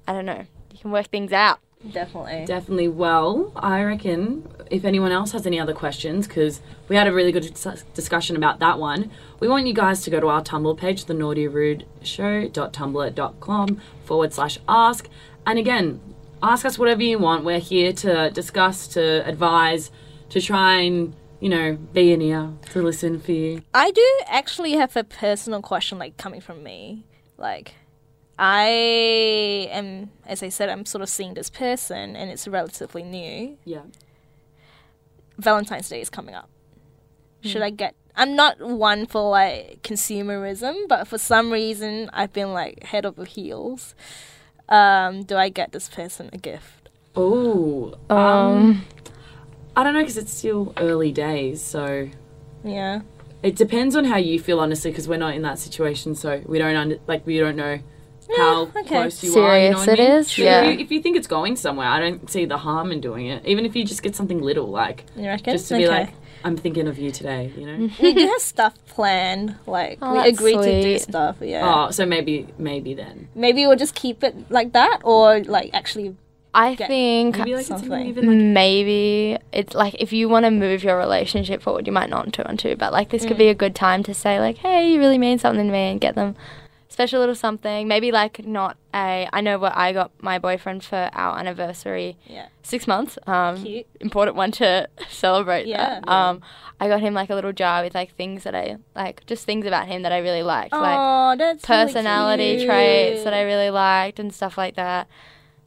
I don't know, you can work things out. Definitely. Definitely. Well, I reckon if anyone else has any other questions, because we had a really good dis- discussion about that one, we want you guys to go to our Tumblr page, the naughty rude show.tumblr.com forward slash ask. And again, ask us whatever you want. We're here to discuss, to advise, to try and, you know, be an ear to listen for you. I do actually have a personal question, like coming from me. Like, I am, as I said, I'm sort of seeing this person, and it's relatively new. Yeah. Valentine's Day is coming up. Hmm. Should I get? I'm not one for like consumerism, but for some reason, I've been like head over heels. Um, do I get this person a gift? Oh, Um, I don't know because it's still early days, so Yeah. It depends on how you feel, honestly, because we're not in that situation, so we don't under, like we don't know how okay. close you are. You know Serious what I mean? is, But yeah. If you, if you think it's going somewhere, I don't see the harm in doing it. Even if you just get something little, like You reckon? just to be Okay. like, I'm thinking of you today. You know. *laughs* we do have stuff planned. Like Oh, we that's agreed to do stuff. Yeah. Oh, so maybe maybe then. Maybe we'll just keep it like that, or like actually. I Get- think Maybe like it's Something. even, even like maybe it's like if you want to move your relationship forward, you might not two on two, but like this could be mm. a good time to say like, hey, you really mean something to me, and get them special little something. Maybe like not a. I know what I got my boyfriend for our anniversary. Yeah. Six months. Um, Cute. important one to *laughs* celebrate. Yeah. that. Um, I got him like a little jar with like things that I like, just things about him that I really liked, like oh, really personality cute. traits that I really liked and stuff like that.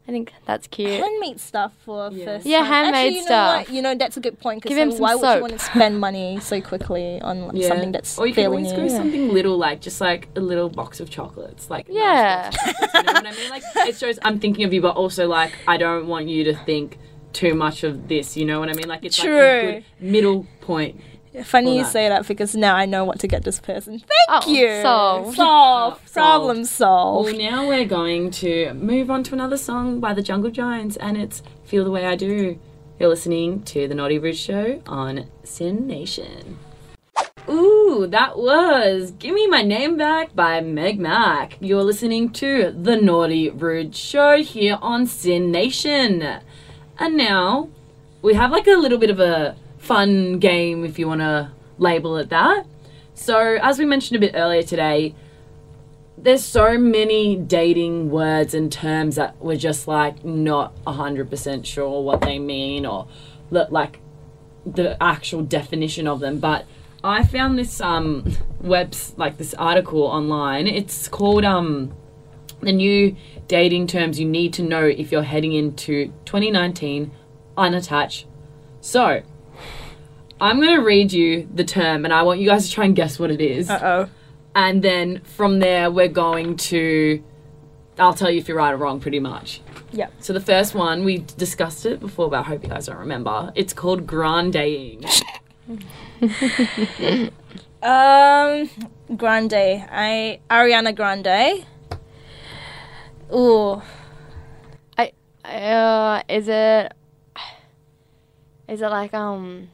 I think that's cute. handmade stuff for Yeah. first Yeah, time. handmade Actually, you know stuff. What? You know that's a good point. Give Because him some why would soap. you want to spend money so quickly on like, yeah. something that's or you can always new? go something little, like just like a little box of chocolates, like Yeah. chocolates, you know what I mean? Like it shows I'm thinking of you, but also like I don't want you to think too much of this. You know what I mean? Like it's like True. a good middle point. Funny you say that because now I know what to get this person. Thank Oh, you. solved. Solved. Oh, Problem Well, solved. now we're going to move on to another song by the Jungle Giants, and it's Feel the Way I Do. You're listening to The Naughty Rude Show on SYN Nation. Ooh, that was Give Me My Name Back by Meg Mac. You're listening to The Naughty Rude Show here on SYN Nation. And now we have like a little bit of a fun game, if you want to label it that. So, as we mentioned a bit earlier today, there's so many dating words and terms that we're just like not 100% sure what they mean or like the actual definition of them but i found this um webs like this article online it's called um the new dating terms you need to know if you're heading into 2019 unattached so i'm going to read you the term and i want you guys to try and guess what it is Uh oh. and then from there we're going to I'll tell you if you're right or wrong pretty much. Yep. So the first one we discussed it before, but I hope you guys don't remember. It's called grandeing. *laughs* Um, Grande. I Ariana Grande. Ooh. Uh, is it? Is it like um?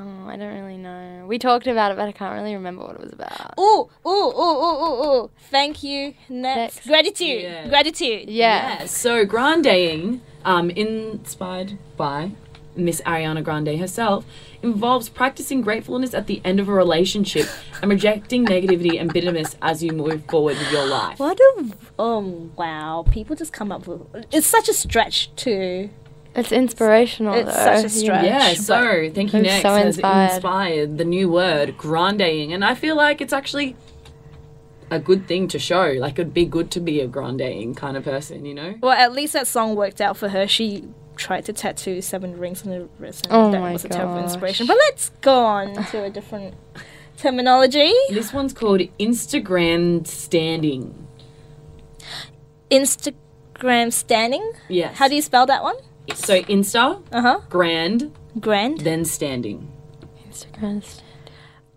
Oh, I don't really know. We talked about it, but I can't really remember what it was about. Oh, ooh, ooh, ooh, ooh, ooh. Thank you. Next. Next. Gratitude. Yeah. Gratitude. Yeah. Yeah, so grandeing, um, inspired by Miss Ariana Grande herself, involves practicing gratefulness at the end of a relationship and rejecting negativity and bitterness as you move forward with your life. What a oh wow! People just come up with it's such a stretch too. It's inspirational. It's though. such a stretch. Yeah, so thank you I'm next so has inspired. inspired the new word grandeing, and I feel like it's actually a good thing to show. Like it'd be good to be a grandeing kind of person, you know? Well, at least that song worked out for her. She tried to tattoo seven rings on her wrist, and Oh that my was a terrible inspiration. But let's go on to a different *laughs* terminology. This one's called Instagrandstanding. Instagram standing. Yes. How do you spell that one? So Insta, Uh huh. grand, Grand. then standing. Instagram.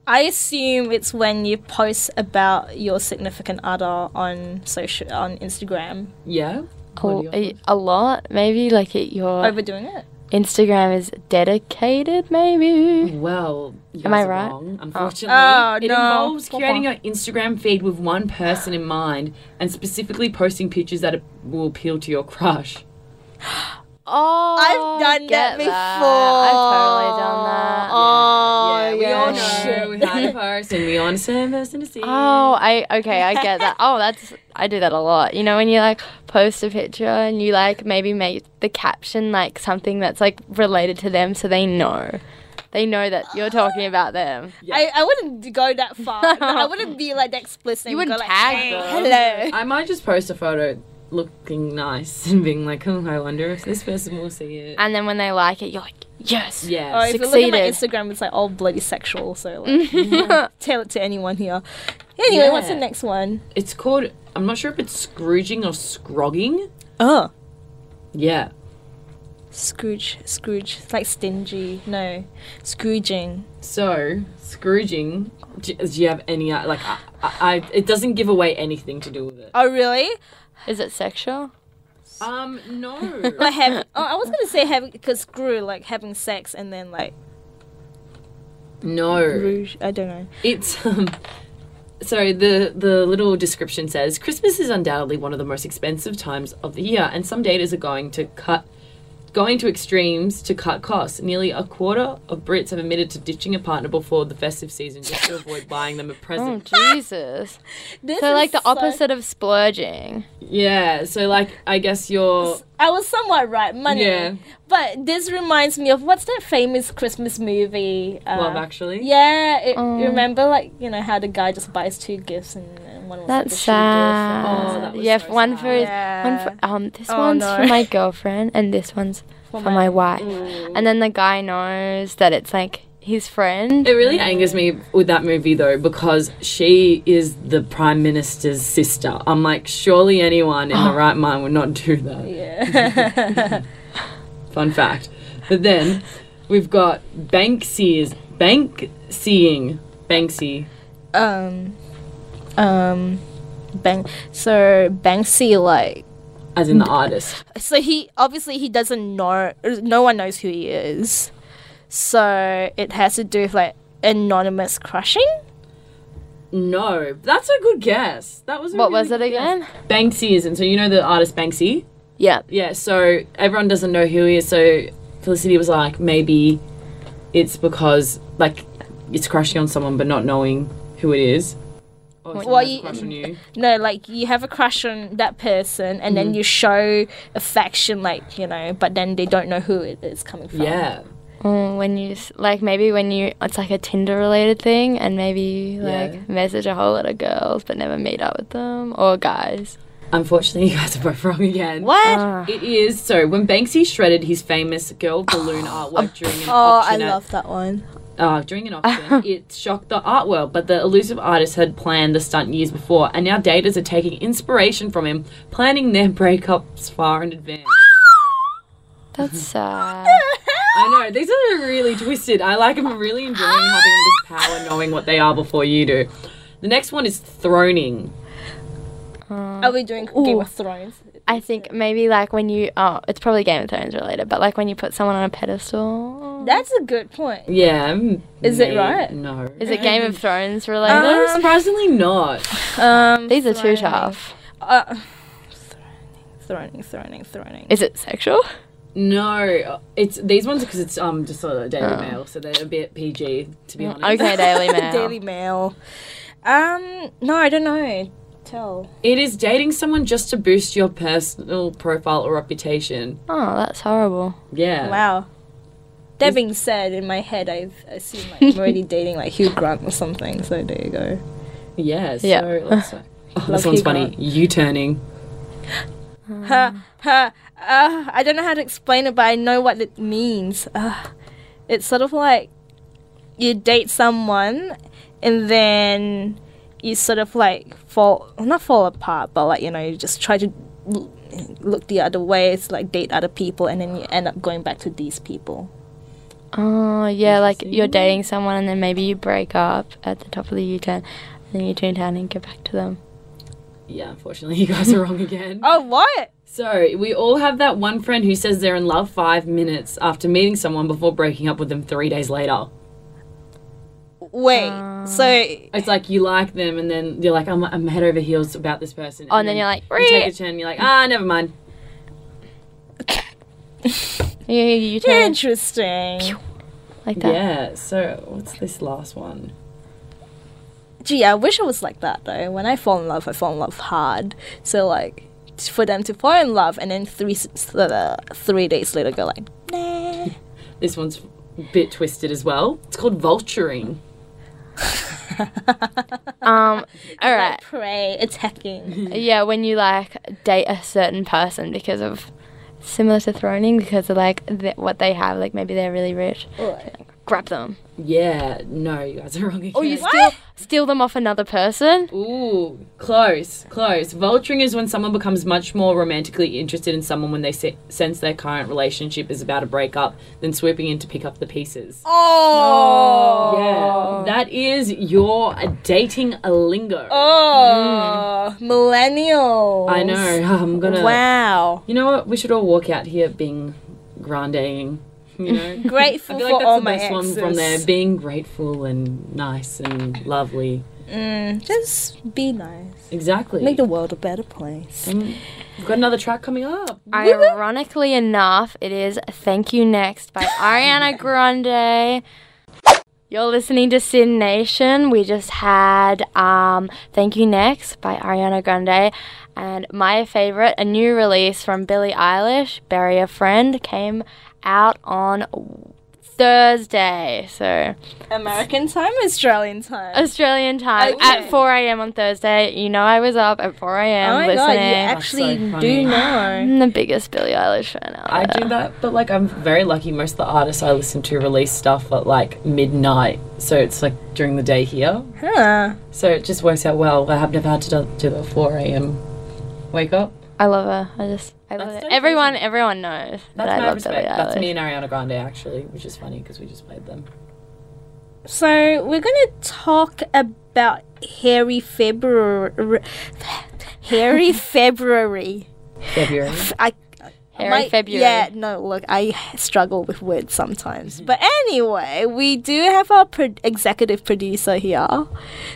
I assume it's when you post about your significant other on social on Instagram. Yeah. A, a, a lot, maybe like at your Overdoing it. Instagram is dedicated, maybe. Well, Am I right? Wrong, unfortunately, Oh, it no. involves creating an Instagram feed with one person in mind and specifically posting pictures that will appeal to your crush. *gasps* *gasps* Oh, I've done that before. I've totally done that. Oh, yeah, we all know we had a person. We want a certain person to see. Oh, I okay, I get that. Oh, that's I do that a lot. You know, when you like post a picture and you like maybe make the caption like something that's like related to them, so they know, they know that you're talking about them. Yeah. I, I wouldn't go that far. *laughs* I wouldn't be like explicit. You wouldn't go, like, tag "Hey, them." Hello. I might just post a photo looking nice *laughs* and being like, oh, I wonder if this person will see it. And then when they like it, you're like, yes. yeah. Or if you look at my Succeeded. Instagram, it's like all bloody sexual. So like, *laughs* tell it to anyone here. Anyway, what's the next one? It's called, I'm not sure if it's Scrooging or Scrogging. Oh, Yeah. Scrooge, Scrooge. It's like stingy. No, Scrooging. So, Scrooging, do, do you have any, uh, like, I, I, I, it doesn't give away anything to do with it. Oh, really? Is it sexual? Um, no. *laughs* Like having. Oh, I was gonna say having because screw like having sex and then like no. rouge. I don't know. It's um so the the little description says Christmas is undoubtedly one of the most expensive times of the year and some daters are going to cut going to extremes to cut costs. Nearly a quarter of Brits have admitted to ditching a partner before the festive season just to avoid buying them a present. *laughs* Oh present. Jesus! *laughs* This So like the so- opposite of splurging. Yeah, so like I guess you're I was somewhat right, money. Yeah. But this reminds me of what's that famous Christmas movie? Uh, Love Actually. Yeah, it, Oh. remember like you know how the guy just buys two gifts and, and one was That's a shoe sad. Oh, that was yeah, so one for sad. his, Yeah. one for um. This Oh, one's no. for my girlfriend, and this one's for, my, wife. And then the guy knows that it's like his friend. It really angers me with that movie though because she is the prime minister's sister. I'm like, surely anyone in the *gasps* right mind would not do that. Yeah. *laughs* Fun fact. But then we've got Banksy's bank seeing Banksy. um, um, Bank. So Banksy like. As in the artist. So he obviously he doesn't know. No one knows who he is. So it has to do with like anonymous crushing. No, that's a good guess. That was a What really was it good guess. again? Banksy is, and so you know the artist Banksy. Yeah. Yeah, so everyone doesn't know who he is. So Felicity was like, maybe it's because like it's crushing on someone but not knowing who it is. Or someone Well, you- crush on you. No, like you have a crush on that person, and Mm-hmm. then you show affection, like you know, but then they don't know who it is coming from. Yeah. Mm, when you like maybe when you it's like a Tinder related thing, and maybe you, like Yeah. message a whole lot of girls but never meet up with them or guys. Unfortunately, *laughs* you guys are both wrong again. What? Ah. It is so when Banksy shredded his famous girl balloon *gasps* artwork during an oh, I auction, at- love that one. Uh, during an auction, *laughs* it shocked the art world. But the elusive artist had planned the stunt years before, and now daters are taking inspiration from him, planning their breakups far in advance. *laughs* That's *laughs* sad. I know these are really twisted. I like. I'm really enjoying having all this power, knowing what they are before you do. The next one is throning. Are we doing Game of Thrones? I think maybe like when you oh it's probably Game of Thrones related, but like when you put someone on a pedestal. That's a good point. Yeah. m- Is it right? No. Is it Game of Thrones related? No, surprisingly not. Um, These are too tough. Uh, throning, throning, throning. Is it sexual? No, it's these ones because it's um just a Daily Mail, so they're a bit PG to be honest. Okay, Daily *laughs* Mail. Daily Mail. Um, no, I don't know. Tell. It is dating someone just to boost your personal profile or reputation. Oh, that's horrible. Yeah. Wow. That being said, in my head, I've assumed like I'm already *laughs* dating like Hugh Grant or something. So there you go. Yeah. So Yeah. let's. *laughs* Oh, this one's Hugh funny. Grant. You turning. Ha ha. Uh, I don't know how to explain it, but I know what it means. Uh, it's sort of like you date someone, and then you sort of like fall, not fall apart, but like you know, you just try to look the other way. It's like date other people, and then you end up going back to these people. Oh, yeah, like you're dating someone and then maybe you break up at the top of the U-turn, and then you turn down and get back to them. Yeah. Unfortunately, *laughs* you guys are wrong again. Oh, what? So we all have that one friend who says they're in love five minutes after meeting someone before breaking up with them three days later. Wait, so It's like you like them, and then you're like, I'm, I'm head over heels about this person. Oh, and then you're like, you take a "Ree." turn, you're like, ah, never mind. *laughs* You, you, you turn interesting. like that. Yeah. So what's this last one? Gee, I wish I was like that though. When I fall in love, I fall in love hard. So like, for them to fall in love and then three uh, three days later go like, nah. *laughs* This one's a bit twisted as well. It's called vulturing. *laughs* Um. All right. prey attacking. Yeah, when you like date a certain person because of similar to throning because of like th- what they have, like maybe they're really rich. Grab them. Yeah. No, you guys are wrong oh, again. Or you steal steal them off another person. Ooh, close, close. Vulturing is when someone becomes much more romantically interested in someone when they se- sense their current relationship is about to break up than swooping in to pick up the pieces. Oh. oh yeah, that is your dating lingo. Oh, mm. millennials. I know. *laughs* I'm gonna. Wow. You know what? We should all walk out here being grandeing. You know. *laughs* Grateful I feel for like all that's the my best exes. one from there. Being grateful and nice and lovely. Mm, just be nice. Exactly. Make the world a better place. And we've got another track coming up. Ironically enough, it is "Thank You Next" by *laughs* Ariana Grande. You're listening to SYN Nation. We just had um, "Thank You Next" by Ariana Grande, and my favorite, a new release from Billie Eilish, "Bury a Friend," came out on Thursday. So American time, Australian time. Australian time Okay. at 4 a.m. on Thursday. You know I was up at 4 a.m. oh my listening. god, you actually so do know. *laughs* I'm the biggest Billie Eilish fan out I there. do that, but like I'm very lucky. Most of the artists I listen to release stuff at like midnight, so it's like during the day here. Huh. So it just works out well. I have never had to do, do the 4 a.m. wake up. I love her. I just, I love That's it. dedication. Everyone, everyone knows that That's I my love respect. Billie That's me and Ariana Grande actually, which is funny because we just played them. So we're gonna talk about hairy February. Hairy *laughs* February. February. I. Hairy my- February. Yeah, no, look, I struggle with words sometimes. But anyway, we do have our pro- executive producer here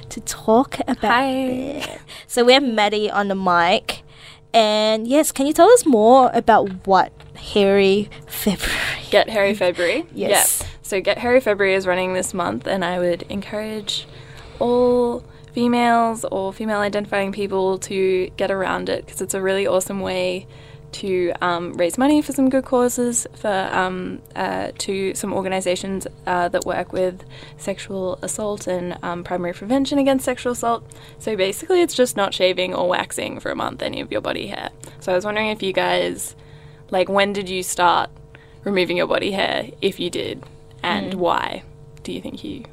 to talk about it. So we have Maddie on the mic. And yes, can you tell us more about what Hairy February? Get Hairy February. *laughs* Yes. Yeah. So Get Hairy February is running this month, and I would encourage all females or female identifying people to get around it because it's a really awesome way to um, raise money for some good causes for um, uh, to some organizations uh, that work with sexual assault and um, primary prevention against sexual assault. So basically, it's just not shaving or waxing for a month any of your body hair. So I was wondering if you guys, like, when did you start removing your body hair? If you did, and why do you think you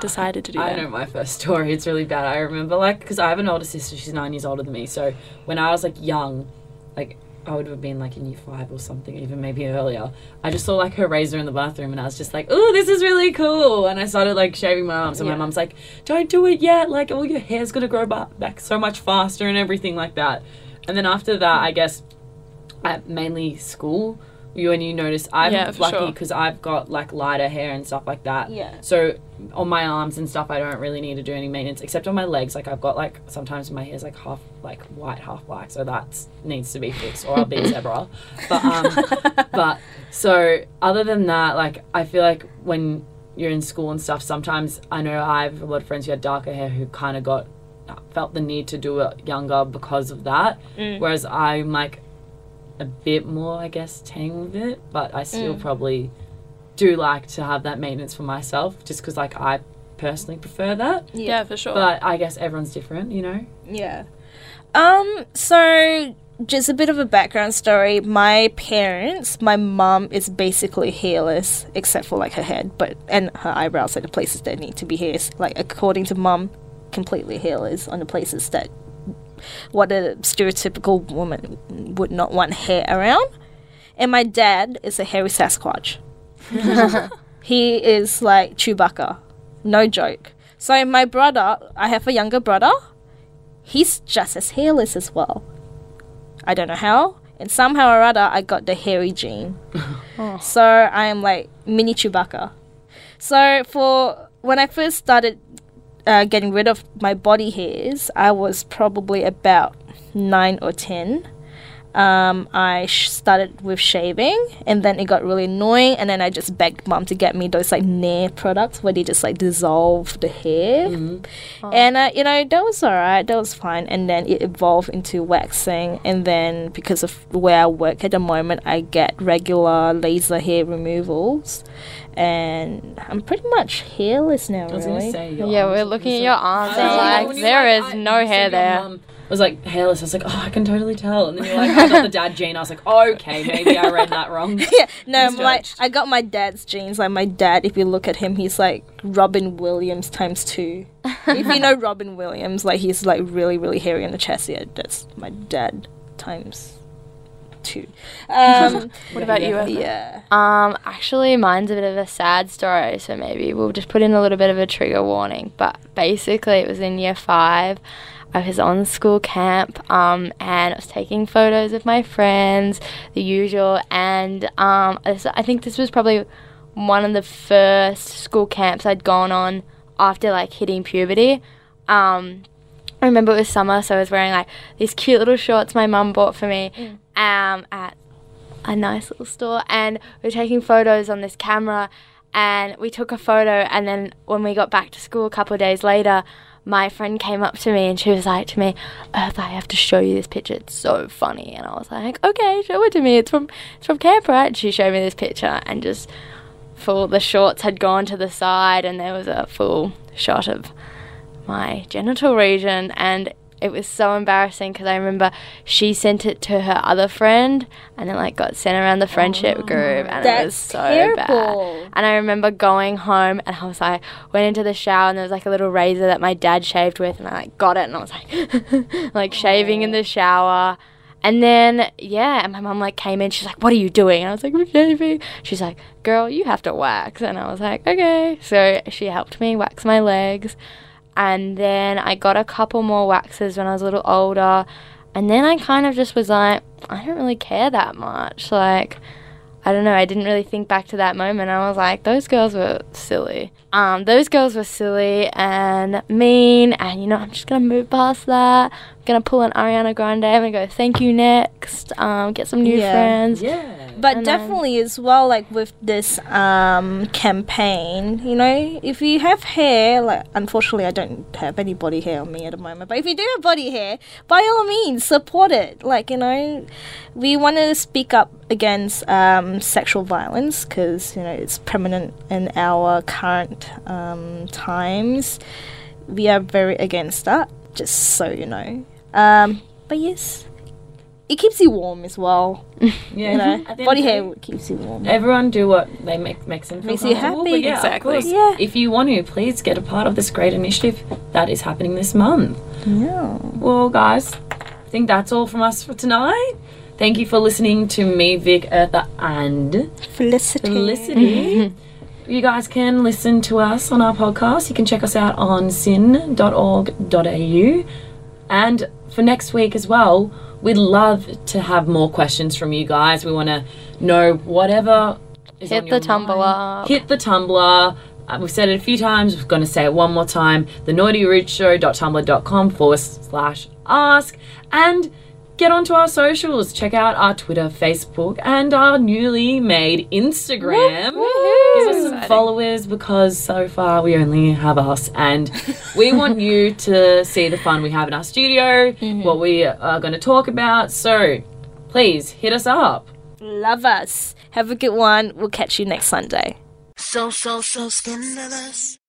decided to do I that? I know my first story. It's really bad. I remember, like, because I have an older sister. She's nine years older than me. So when I was like young, like I would have been like in year five or something, even maybe earlier. I just saw like her razor in the bathroom, and I was just like, "Oh, this is really cool!" And I started like shaving my arms, and my Yeah. mom's like, "Don't do it yet! Like, all your hair's gonna grow ba- back so much faster and everything like that." And then after that, I guess at mainly school. You and you notice I'm Yeah, for lucky sure. because I've got like lighter hair and stuff like that. Yeah. So on my arms and stuff, I don't really need to do any maintenance except on my legs. Like I've got like sometimes my hair's like half like white, half black, so that needs to be fixed, or I'll be a zebra. But um, *laughs* but so other than that, like I feel like when you're in school and stuff, sometimes I know I have a lot of friends who had darker hair who kind of got felt the need to do it younger because of that. Whereas I'm like a bit more, I guess, tame with it, but I still probably do like to have that maintenance for myself, just because like I personally prefer that. Yeah, for sure. But I guess everyone's different, you know. Yeah. Um, so just a bit of a background story. My parents, my mom is basically hairless except for like her head, but and her eyebrows are the places that need to be hairs. Like according to mom, completely hairless on the places that what a stereotypical woman would not want hair around. And my dad is a hairy Sasquatch. *laughs* he is like Chewbacca. No joke. So my brother, I have a younger brother he's just as hairless as well. I don't know how. and somehow or other I got the hairy gene. *laughs* Oh. So I am like mini Chewbacca. So for when I first started uh, getting rid of my body hairs, I was probably about nine or ten. Um, I sh- started with shaving, and then it got really annoying. And then I just begged mom to get me those like Nair products where they just like dissolve the hair. And uh, you know that was alright, that was fine. And then it evolved into waxing, and then because of where I work at the moment, I get regular laser hair removals, and I'm pretty much hairless now. I was really. gonna say, your Yeah, arms we're looking at your arms I and was like, when there were is I- no hair said there. mum was like hairless. I was like, oh, I can totally tell. And then you're like, I got the *laughs* dad gene. I was like, okay, maybe I read that wrong. *laughs* yeah, no, I'm like I got my dad's genes. Like my dad, if you look at him, he's like Robin Williams times two. *laughs* if you know Robin Williams, like he's like really, really hairy on the chest. Yeah, that's my dad times two. Um, What about you? Emma? yeah. Um, actually, mine's a bit of a sad story, so maybe we'll just put in a little bit of a trigger warning. But basically, it was in year five. I was on school camp, um, and I was taking photos of my friends, the usual. And um, I think this was probably one of the first school camps I'd gone on after like hitting puberty. Um, I remember it was summer, so I was wearing like these cute little shorts my mum bought for me um, at a nice little store and we were taking photos on this camera and we took a photo and then when we got back to school a couple of days later my friend came up to me and she was like to me earth i have to show you this picture. It's so funny. And i was like okay show it to me. It's from it's from camp right? And she showed me this picture and just full the shorts had gone to the side and there was a full shot of my genital region and it was so embarrassing because I remember she sent it to her other friend and it like got sent around the friendship oh. group and it was so terrible. bad. And I remember going home and I was like went into the shower and there was like a little razor that my dad shaved with and I like got it and I was like *laughs* like shaving in oh. the shower. And then yeah, and my mum like came in. She's like, "What are you doing?" And I was like, "I'm shaving." She's like, "Girl, you have to wax." And I was like, "Okay." So she helped me wax my legs, and then I got a couple more waxes when I was a little older, and then I kind of just was like, I don't really care that much. Like, I don't know. I didn't really think back to that moment. I was like, those girls were silly. Um, those girls were silly and mean, and you know, I'm just gonna move past that. I'm gonna pull an Ariana Grande. I'm gonna go, thank you next. Um, get some new Yeah. friends. Yeah. But And then- definitely as well, like with this um, campaign, you know, if you have hair, like unfortunately I don't have any body hair on me at the moment, but if you do have body hair, by all means support it. Like you know, we want to speak up against um, sexual violence because you know it's prominent in our current um, times. We are very against that. Just so you know. Um, but yes, it keeps you warm as well. Yeah. *laughs* You know, At the end body hair keeps you warm. Everyone do what they make makes them feel Makes you happy. yeah, Exactly. Yeah. If you want to, please get a part of this great initiative that is happening this month. Yeah. Well, guys, I think that's all from us for tonight. Thank you for listening to me, Vic, Eartha, and Felicity. Felicity. *laughs* you guys can listen to us on our podcast. You can check us out on syn.org.au. And for next week as well, we'd love to have more questions from you guys. We want to know whatever Hit the Tumblr. Hit the Tumblr. Uh, we've said it a few times. We're going to say it one more time. The Naughty Rude Show.tumblr.com forward slash ask. And get onto our socials. Check out our Twitter, Facebook, and our newly made Instagram. Give us some followers because so far we only have us, and *laughs* we want you to see the fun we have in our studio, mm-hmm. what we are going to talk about. So please hit us up. Love us. Have a good one. We'll catch you next Sunday. So, so, so scandalous.